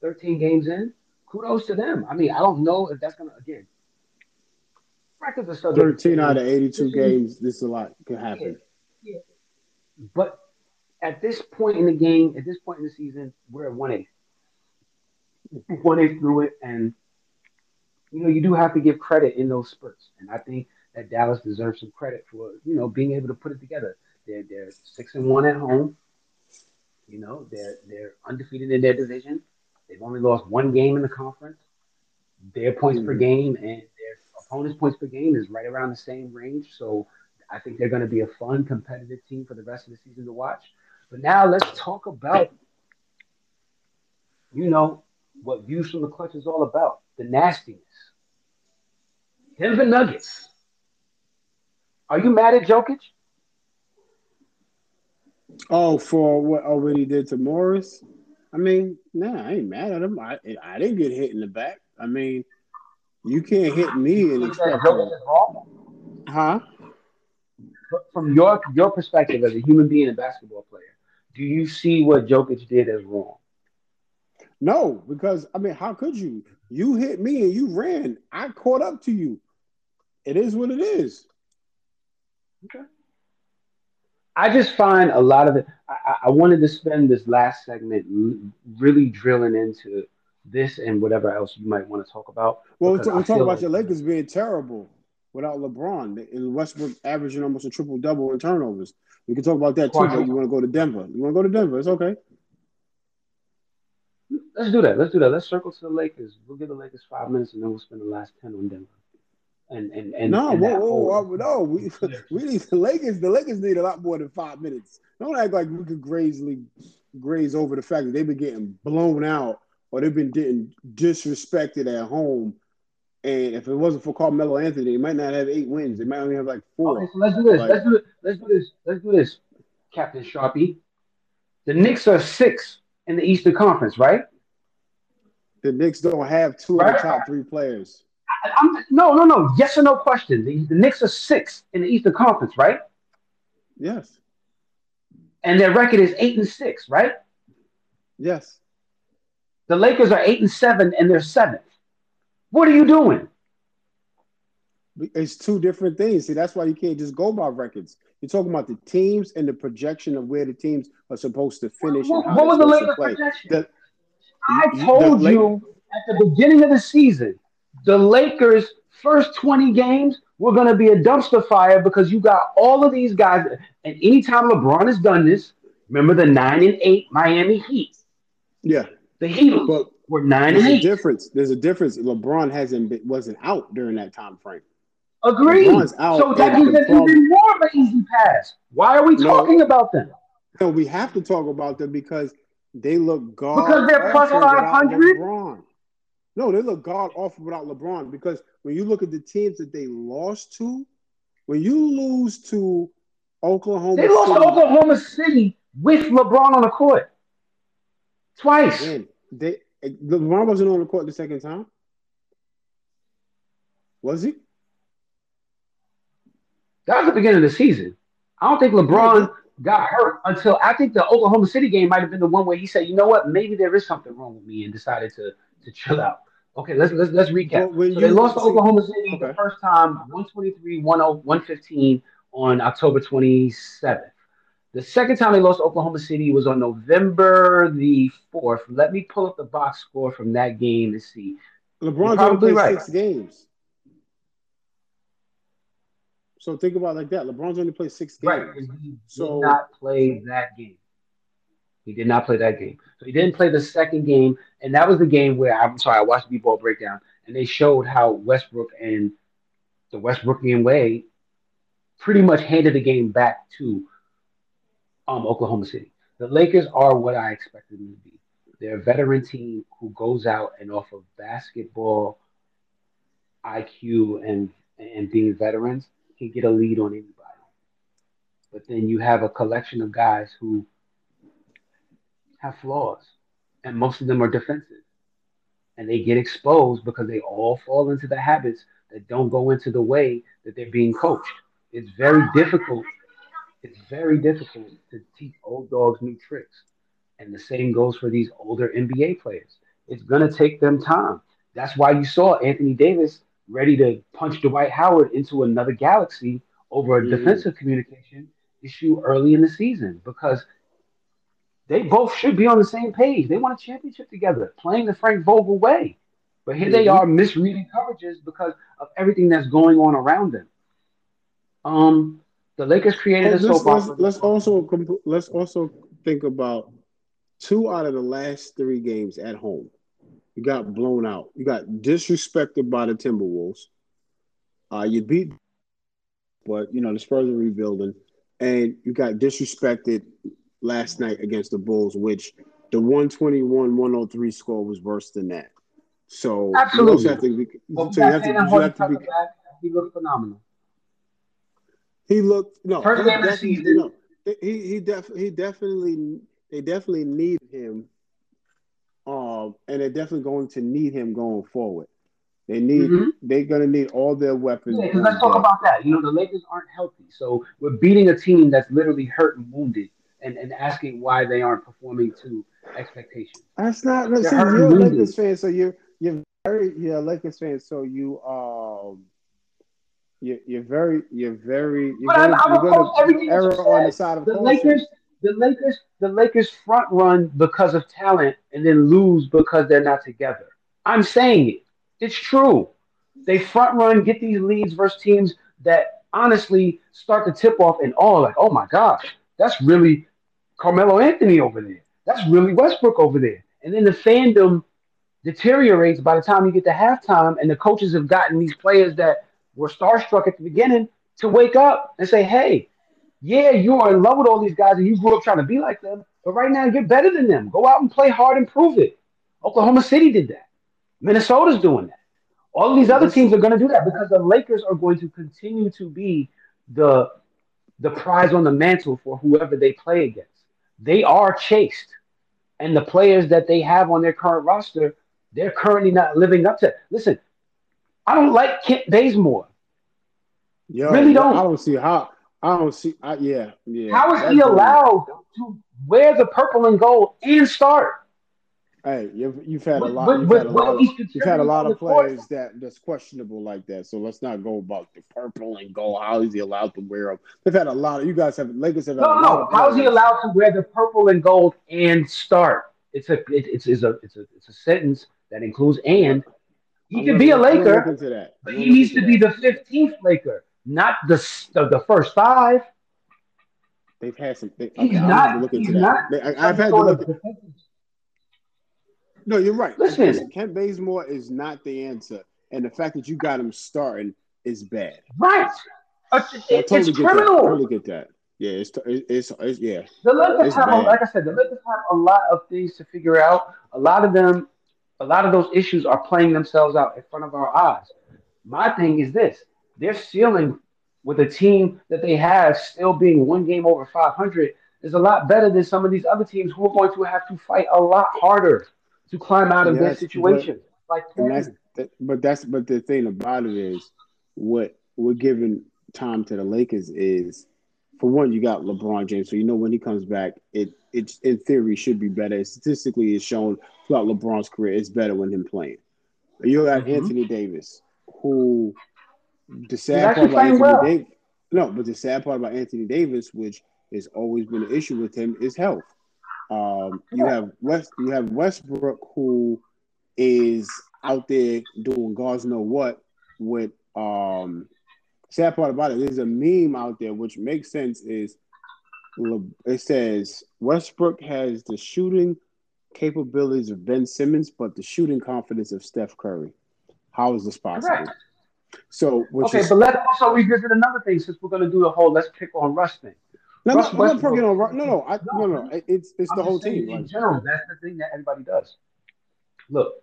13 games in, kudos to them. I mean, I don't know if that's going to, again, records are to 13 out of change. 82 games, this is a lot could happen. Yeah, But at this point in the game, at this point in the season, we're at one eighth. One eighth through it, and you know you do have to give credit in those spurts, and I think that Dallas deserves some credit for you know being able to put it together. They're they're six and one at home. You know they're they're undefeated in their division. They've only lost one game in the conference. Their points per Mhm. game and their opponent's points per game is right around the same range. So I think they're going to be a fun, competitive team for the rest of the season to watch. But now let's talk about, you know, what Views from the Clutch is all about the nastiness. Denver Nuggets. Are you mad at Jokic? Oh, for what oh, what he did to Morris? I mean, nah, I ain't mad at him. I I didn't get hit in the back. I mean, you can't hit me and expect that Jokic is wrong? huh? from your your perspective as a human being and basketball player, do you see what Jokic did as wrong? No, because I mean, how could you? You hit me and you ran. I caught up to you. It is what it is. Okay. I just find a lot of it. I, I wanted to spend this last segment really drilling into this and whatever else you might want to talk about. Well, we're, talking about like, your Lakers being terrible without LeBron. And Westbrook averaging almost a triple double in turnovers. We can talk about that too, but you want to go to Denver. You want to go to Denver. It's okay. Let's do that. Let's do that. Let's circle to the Lakers. We'll give the Lakers five minutes and then we'll spend the last 10 on Denver. And and and no, and whoa, whoa, whoa, no, we we need the Lakers. The Lakers need a lot more than five minutes. Don't act like we could grazely graze over the fact that they've been getting blown out or they've been getting disrespected at home. And if it wasn't for Carmelo Anthony, they might not have eight wins. They might only have like four. Okay, so let's do this. Like, let's do it. Let's do this. Let's do this, Captain Sharpie. The Knicks are six in the Eastern Conference, right? The Knicks don't have two right? of the top three players. I'm, no, no, no. Yes or no question. The, the Knicks are six in the Eastern Conference, right? Yes. And their record is eight and six, right? Yes. The Lakers are eight and seven, and they're seventh. What are you doing? It's two different things. See, that's why you can't just go by records. You're talking about the teams and the projection of where the teams are supposed to finish. What, what was the Lakers projection? The, I told you at the beginning of the season the Lakers' first 20 games were going to be a dumpster fire because you got all of these guys. And anytime LeBron has done this, remember the nine and eight Miami Heat. Yeah. The Heat but were nine and eight. A difference. There's a difference. LeBron hasn't been, wasn't out during that time frame. Agreed. So that gives them even more of an easy pass. Why are we no, talking about them? No, we have to talk about them because they look god because they're plus five hundred. No, they look god awful without LeBron because when you look at the teams that they lost to, when you lose to Oklahoma, they lost City, to Oklahoma City with LeBron on the court twice. Man, they LeBron wasn't on the court the second time. Was he? That was the beginning of the season. I don't think LeBron got hurt until I think the Oklahoma City game might have been the one where he said, "You know what? Maybe there is something wrong with me," and decided to to chill out. Okay, let's let's let's recap. Well, so they lost to Oklahoma City okay. the first time, 123, 115 on October 27th. The second time they lost Oklahoma City was on November the 4th. Let me pull up the box score from that game to see. LeBron's only played right. six games. So think about like that. LeBron's only played six games. Right. He so, did not play that game. He did not play that game. So he didn't play the second game, and that was the game where I'm sorry, I watched the B-ball breakdown, and they showed how Westbrook and the Westbrookian way pretty much handed the game back to um, Oklahoma City. The Lakers are what I expected them to be. They're a veteran team who goes out and off of basketball IQ and and being veterans can get a lead on anybody. But then you have a collection of guys who have flaws, and most of them are defensive. And they get exposed because they all fall into the habits that don't go into the way that they're being coached. It's very difficult. It's very difficult to teach old dogs new tricks. And the same goes for these older NBA players. It's going to take them time. That's why you saw Anthony Davis ready to punch Dwight Howard into another galaxy over a mm. defensive communication issue early in the season because they both should be on the same page. They want a championship together, playing the Frank Vogel way. But here they are misreading coverages because of everything that's going on around them. Um, the Lakers created a soap let's, let's also let's also think about two out of the last three games at home. You got blown out. You got disrespected by the Timberwolves. Uh, you beat, but you know the Spurs are rebuilding, and you got disrespected last night against the Bulls, which the 121-103 score was worse than that. So absolutely, you have to be, well, so you have to, you have to be. He looked phenomenal. He looked no. First game of the season. No, he he def, he definitely they definitely need him. Um, and they're definitely going to need him going forward. They need. Mhm. They're gonna need all their weapons. Yeah, let's talk about that. You know, the Lakers aren't healthy, so we're beating a team that's literally hurt and wounded, and, and asking why they aren't performing to expectations. That's not. Listen, you're a. Lakers fan, so you're you're very you're a Lakers fan, so you um. You're, you're very, you're very, you're But I'm, I'm you're opposed everything gonna that you on the side of The caution. Lakers, the Lakers, the Lakers front run because of talent, and then lose because they're not together. I'm saying it. It's true. They front run, get these leads versus teams that honestly start to tip off and all like, oh my gosh, that's really Carmelo Anthony over there. That's really Westbrook over there. And then the fandom deteriorates by the time you get to halftime, and the coaches have gotten these players that were starstruck at the beginning to wake up and say, hey, yeah, you are in love with all these guys and you grew up trying to be like them, but right now you're better than them. Go out and play hard and prove it. Oklahoma City did that. Minnesota's doing that. All of these other teams are going to do that because the Lakers are going to continue to be the the prize on the mantle for whoever they play against. They are chased, and the players that they have on their current roster, they're currently not living up to. Listen, I don't like Kent Bazemore. Yo, Really don't. I don't see how. I don't see. I, yeah, yeah. How is he allowed to wear the purple and gold and start? Hey, you've, you've had a lot. You've had a lot. Of, you've had a lot of players that that's questionable like that. So let's not go about the purple and gold. How is he allowed to wear them? They've had a lot of. You guys have Lakers have No, a lot no. of How is he allowed to wear the purple and gold and start? It's a it, it's, it's a it's a it's a sentence that includes and. He I'm can be a Laker, but he needs to be the fifteenth Laker, not the the, the first five. They've had some. They, He's okay, not. Look into he's that. not. I, I've had to look. of At, defensive- no, you're right. Listen. Kent Bazemore is not the answer, and the fact that you got him starting is bad. Right. Uh, I it- totally it's get criminal. that. Totally get that. Yeah, it's it's, it's yeah. The Lakers have, bad. like I said, the Lakers have a lot of things to figure out. A lot of them, a lot of those issues are playing themselves out in front of our eyes. My thing is this: their ceiling with a team that they have still being one game over 500 is a lot better than some of these other teams who are going to have to fight a lot harder to climb out of their Yes, situation. Like And that's that, but that's but the thing about it is what we're giving time to the Lakers is for one, you got LeBron James, so you know when he comes back, it it in theory should be better. Statistically, it's shown throughout LeBron's career, it's better when him playing. You got Mhm. Anthony Davis, who the sad part about Anthony well. Davis, no, but the sad part about Anthony Davis, which has always been an issue with him, is health. Um, you have West, you have Westbrook, who is out there doing God's know what with um sad part about it there's a meme out there which makes sense is it says Westbrook has the shooting capabilities of Ben Simmons but the shooting confidence of Steph Curry. How is this possible? Correct. So which Okay, is but let's also revisit another thing since we're going to do the whole let's pick on Russ thing. No, no, Russ I'm not on no no I, no no it- it's it's the I'm whole team. In general, that's the thing that everybody does. Look,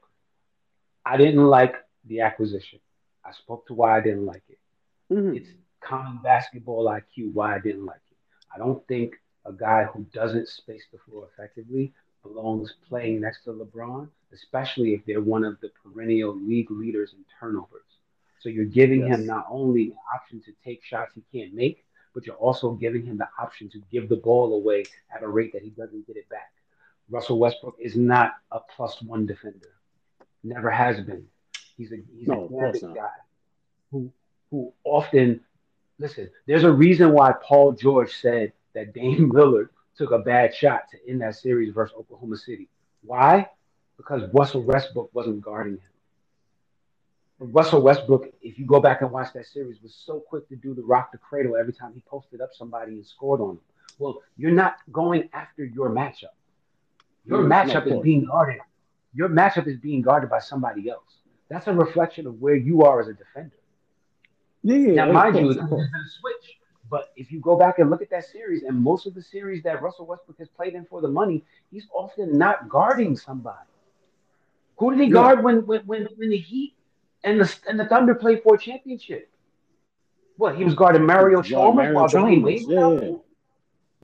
I didn't like the acquisition. I spoke to why I didn't like it. mhm. It's common basketball IQ why I didn't like it. I don't think a guy who doesn't space the floor effectively belongs playing next to LeBron, especially if they're one of the perennial league leaders in turnovers. So you're giving Yes. him not only the option to take shots he can't make, but you're also giving him the option to give the ball away at a rate that he doesn't get it back. Russell Westbrook is not a plus one defender. Never has been. He's a he's No, a of course gambit not. guy who who often listen. There's a reason why Paul George said that Dame Lillard took a bad shot to end that series versus Oklahoma City. Why? Because Russell Westbrook wasn't guarding him. Russell Westbrook, if you go back and watch that series, was so quick to do the rock the cradle every time he posted up somebody and scored on them. Well, you're not going after your matchup. Your Mm, no, of matchup is being guarded. Your matchup is being guarded by somebody else. That's a reflection of where you are as a defender. yeah, yeah, Now, mind you, it's a switch. But if you go back and look at that series, and most of the series that Russell Westbrook has played in for the money, he's often not guarding somebody. Who did he Yeah. guard when when when, when the Heat and the and the Thunder played for a championship? What he was guarding Mario Guard Chalmers Mario while Chalmers, Wade was yeah, yeah.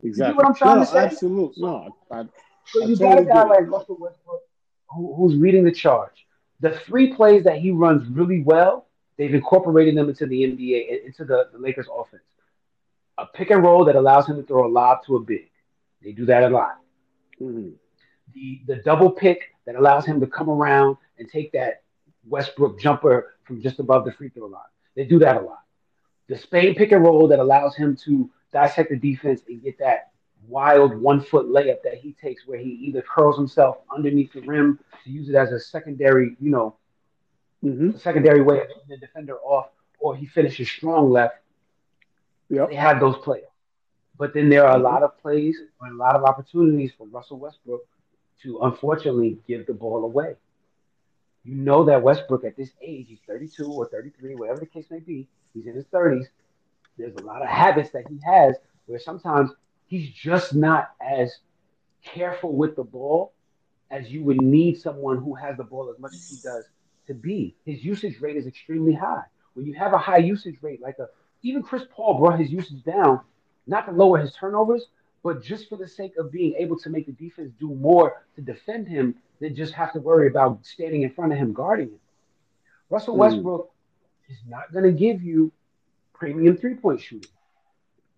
Exactly. what I'm trying no, to say? Absolutely. No, I, So I you totally got a guy like Russell Westbrook who, who's leading the charge. the three plays that he runs really well, they've incorporated them into the NBA, into the, the Lakers offense. A pick and roll that allows him to throw a lob to a big. They do that a lot. Mhm. The the double pick that allows him to come around and take that Westbrook jumper from just above the free throw line. They do that a lot. The Spain pick and roll that allows him to dissect the defense and get that wild one foot layup that he takes where he either curls himself underneath the rim to use it as a secondary, you know, Mhm. secondary way of getting the defender off, or he finishes strong left. Yep. They have those plays. But then there are a lot of plays and a lot of opportunities for Russell Westbrook to unfortunately give the ball away. You know that Westbrook at this age, he's 32 or 33, whatever the case may be, he's in his 30s. There's a lot of habits that he has where sometimes he's just not as careful with the ball as you would need someone who has the ball as much as he does to be. His usage rate is extremely high. When you have a high usage rate, like a even Chris Paul brought his usage down, not to lower his turnovers, but just for the sake of being able to make the defense do more to defend him than just have to worry about standing in front of him guarding him. Russell Mm. Westbrook is not going to give you premium three point shooting.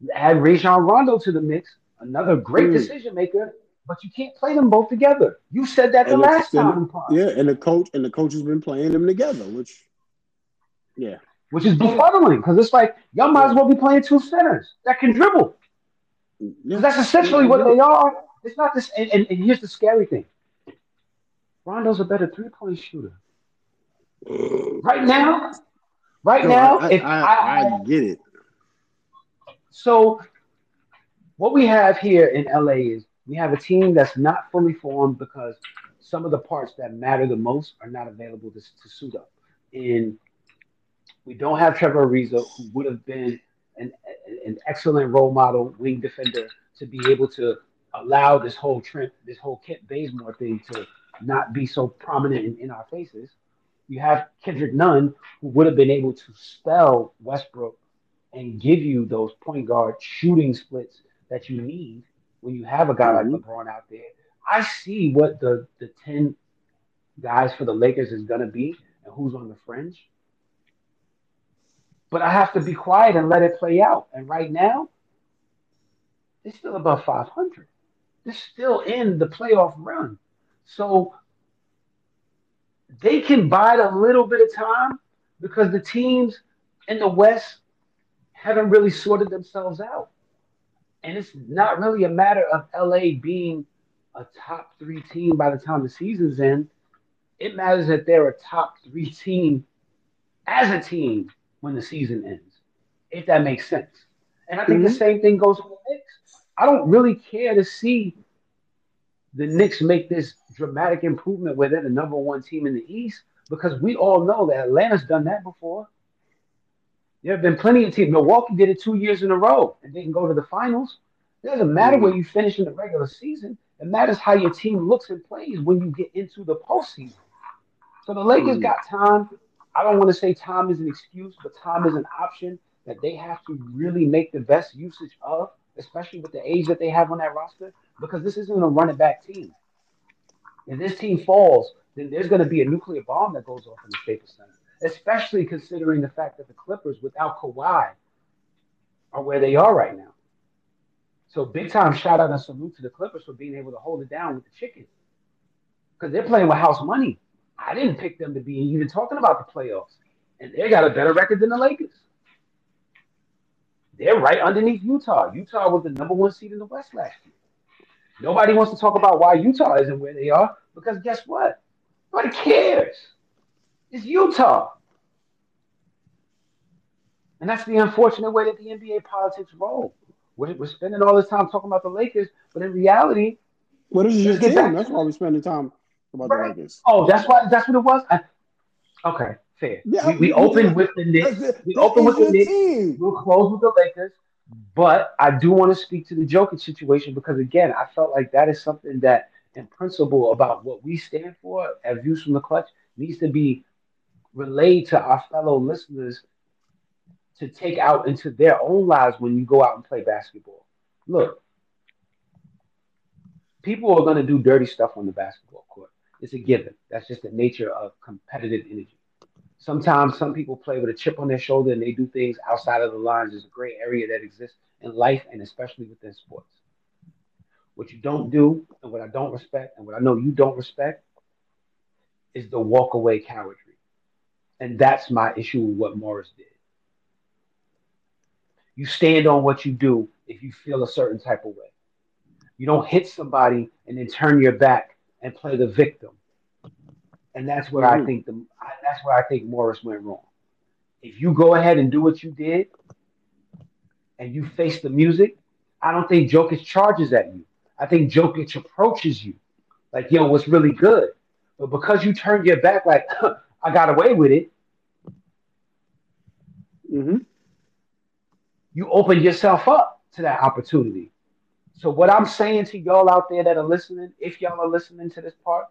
You add Rajon Rondo to the mix, another great Mm. decision maker, but you can't play them both together. You said that the And last time, Yeah, and the coach and the coach has been playing them together, which yeah. which is befuddling because it's like y'all might as well be playing two centers that can dribble. Yeah. 'Cause that's essentially what they are. It's not this. And, and, and here's the scary thing: Rondo's a better three point shooter right now. Right No, now, I, if I, I, I, get it. so, what we have here in LA is we have a team that's not fully formed because some of the parts that matter the most are not available to, to suit up. And we don't have Trevor Ariza, who would have been an, an excellent role model wing defender to be able to allow this whole trend, this whole Kent Bazemore thing to not be so prominent in, in our faces. You have Kendrick Nunn, who would have been able to spell Westbrook and give you those point guard shooting splits that you need when you have a guy like mm-hmm. LeBron out there. I see what the the ten guys for the Lakers is gonna be and who's on the fringe. But I have to be quiet and let it play out. And right now, they're still above 500. They're still in the playoff run. So they can bide a little bit of time because the teams in the West haven't really sorted themselves out. And it's not really a matter of LA being a top three team by the time the season's in. It matters that they're a top three team as a team when the season ends, if that makes sense. And I think the Mhm. same thing goes with the Knicks. I don't really care to see the Knicks make this dramatic improvement where they're the number one team in the East because we all know that Atlanta's done that before. There have been plenty of teams. Milwaukee did it two years in a row and didn't go to the finals. It doesn't matter where you finish in the regular season. It matters how your team looks and plays when you get into the postseason. So the Lakers Mhm. got time. I don't want to say time is an excuse, but time is an option that they have to really make the best usage of, especially with the age that they have on that roster, because this isn't a running back team. If this team falls, then there's going to be a nuclear bomb that goes off in the Staples Center, especially considering the fact that the Clippers without Kawhi are where they are right now. So big time shout out and salute to the Clippers for being able to hold it down with the chicken. Because they're playing with house money. I didn't pick them to be even talking about the playoffs. And they got a better record than the Lakers. They're right underneath Utah. Utah was the number one seed in the West last year. Nobody wants to talk about why Utah isn't where they are because guess what? Nobody cares. It's Utah. And that's the unfortunate way that the NBA politics roll. We're, we're spending all this time talking about the Lakers, but in reality, what is your team. That's why we're spending time about Right. the Lakers. oh, that's why that's what it was. I, okay, fair. Yeah, we, we you- opened with the Knicks. That's it. We That opened with the your Knicks. team. We'll close with the Lakers, but I do want to speak to the Jokic situation because again, I felt like that is something that, in principle, about what we stand for at Views from the Clutch, needs to be relayed to our fellow listeners to take out into their own lives when you go out and play basketball. Look, people are going to do dirty stuff on the basketball court. It's a given. That's just the nature of competitive energy. Sometimes some people play with a chip on their shoulder and they do things outside of the lines. There's a gray area that exists in life and especially within sports. What you don't do and what I don't respect and what I know you don't respect is the walk away cowardry. And that's my issue with what Morris did. You stand on what you do if you feel a certain type of way. You don't hit somebody and then turn your back and play the victim. And that's where mm-hmm. I think the that's where I think Morris went wrong. If you go ahead and do what you did and you face the music, I don't think Jokic charges at you. I think Jokic approaches you like, yo, what's really good? But because you turned your back, like, I got away with it, mm-hmm. you open yourself up to that opportunity. So, what I'm saying to y'all out there that are listening, if y'all are listening to this part,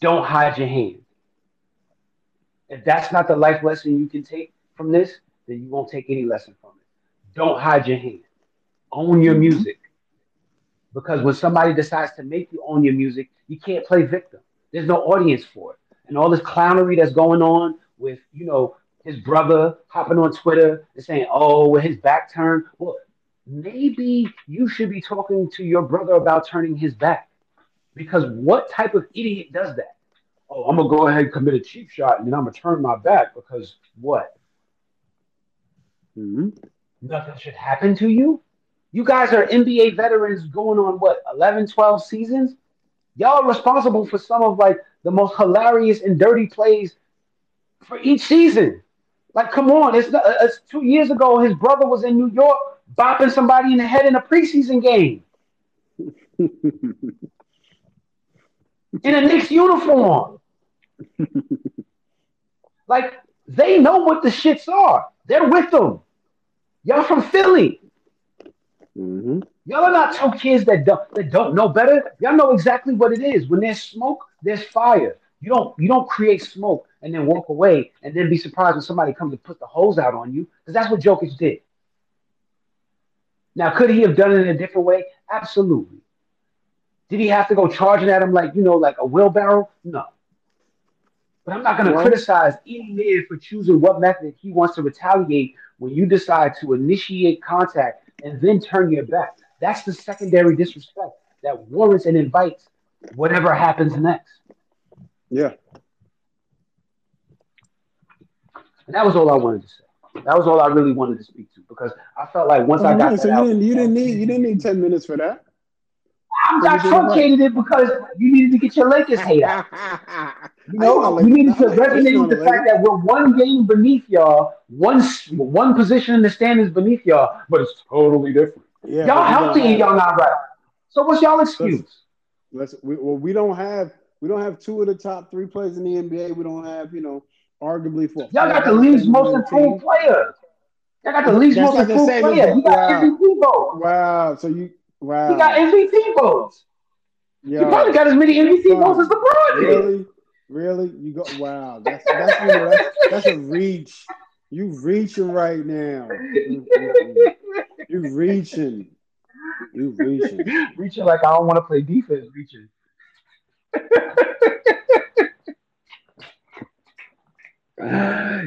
don't hide your hand. If that's not the life lesson you can take from this, then you won't take any lesson from it. Don't hide your hand. Own your mm-hmm. music. Because when somebody decides to make you own your music, you can't play victim. There's no audience for it. And all this clownery that's going on with, you know, his brother hopping on Twitter and saying, oh, with his back turned. Well, maybe you should be talking to your brother about turning his back. Because what type of idiot does that? Oh, I'm gonna go ahead and commit a cheap shot and then I'm gonna turn my back because what? Mm-hmm. Nothing should happen to you. You guys are NBA veterans going on what 11, 12 seasons. Y'all are responsible for some of like the most hilarious and dirty plays for each season. Like, come on! It's, not, it's two years ago. His brother was in New York bopping somebody in the head in a preseason game in a Knicks uniform. like, they know what the shits are. They're with them. Y'all from Philly. Mm-hmm. Y'all are not two kids that don't that don't know better. Y'all know exactly what it is. When there's smoke, there's fire. You don't you don't create smoke and then walk away and then be surprised when somebody comes to put the hose out on you because that's what Jokic did. Now, could he have done it in a different way? Absolutely. Did he have to go charging at him like you know, like a wheelbarrow? No. But I'm not going to criticize any man for choosing what method he wants to retaliate when you decide to initiate contact and then turn your back. That's the secondary disrespect that warrants and invites whatever happens next. Yeah. And that was all I wanted to say. That was all I really wanted to speak to because I felt like once oh, I got so you didn't, you didn't need you didn't need ten minutes for that. I, I truncated it because you needed to get your Lakers hate out. You know, you needed to resonate with the fact that we're one game beneath y'all, one one position in the standings beneath y'all, but it's totally different. Yeah, y'all healthy and y'all not right. So what's y'all excuse? Let's, let's we, well, we don't have we don't have two of the top three players in the NBA. We don't have you know arguably four. y'all got the least most improved players. Y'all got the least most improved player. You got wow. MVP votes. Wow. So you wow. You got MVP votes. Yeah. You probably got as many MVP votes as LeBron did. Really? Really? You go wow. That's that's, you know, that's, that's a reach. You reaching right now. You reaching. You reaching. reaching like I don't want to play defense. Reaching.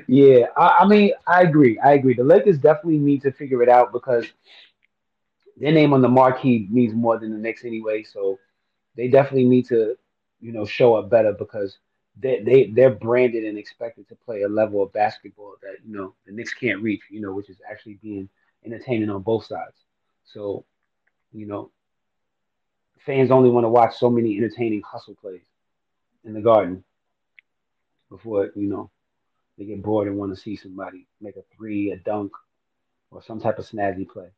Yeah, I, I, mean, I agree. I agree. The Lakers definitely need to figure it out because their name on the marquee means more than the Knicks anyway. So they definitely need to, you know, show up better because they they they're branded and expected to play a level of basketball that you know the Knicks can't reach. You know, which is actually being entertaining on both sides. So, you know, fans only want to watch so many entertaining hustle plays in the garden before you know they get bored and want to see somebody make a three, a dunk, or some type of snazzy play.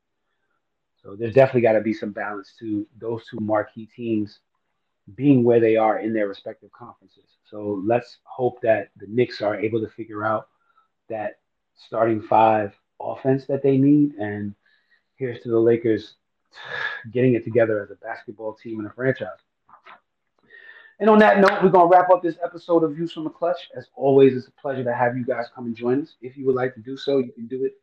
So there's definitely got to be some balance to those two marquee teams being where they are in their respective conferences. So let's hope that the Knicks are able to figure out that starting five offense that they need. And here's to the Lakers getting it together as a basketball team and a franchise. And on that note, we're going to wrap up this episode of Views from the Clutch. As always, it's a pleasure to have you guys come and join us. If you would like to do so, you can do it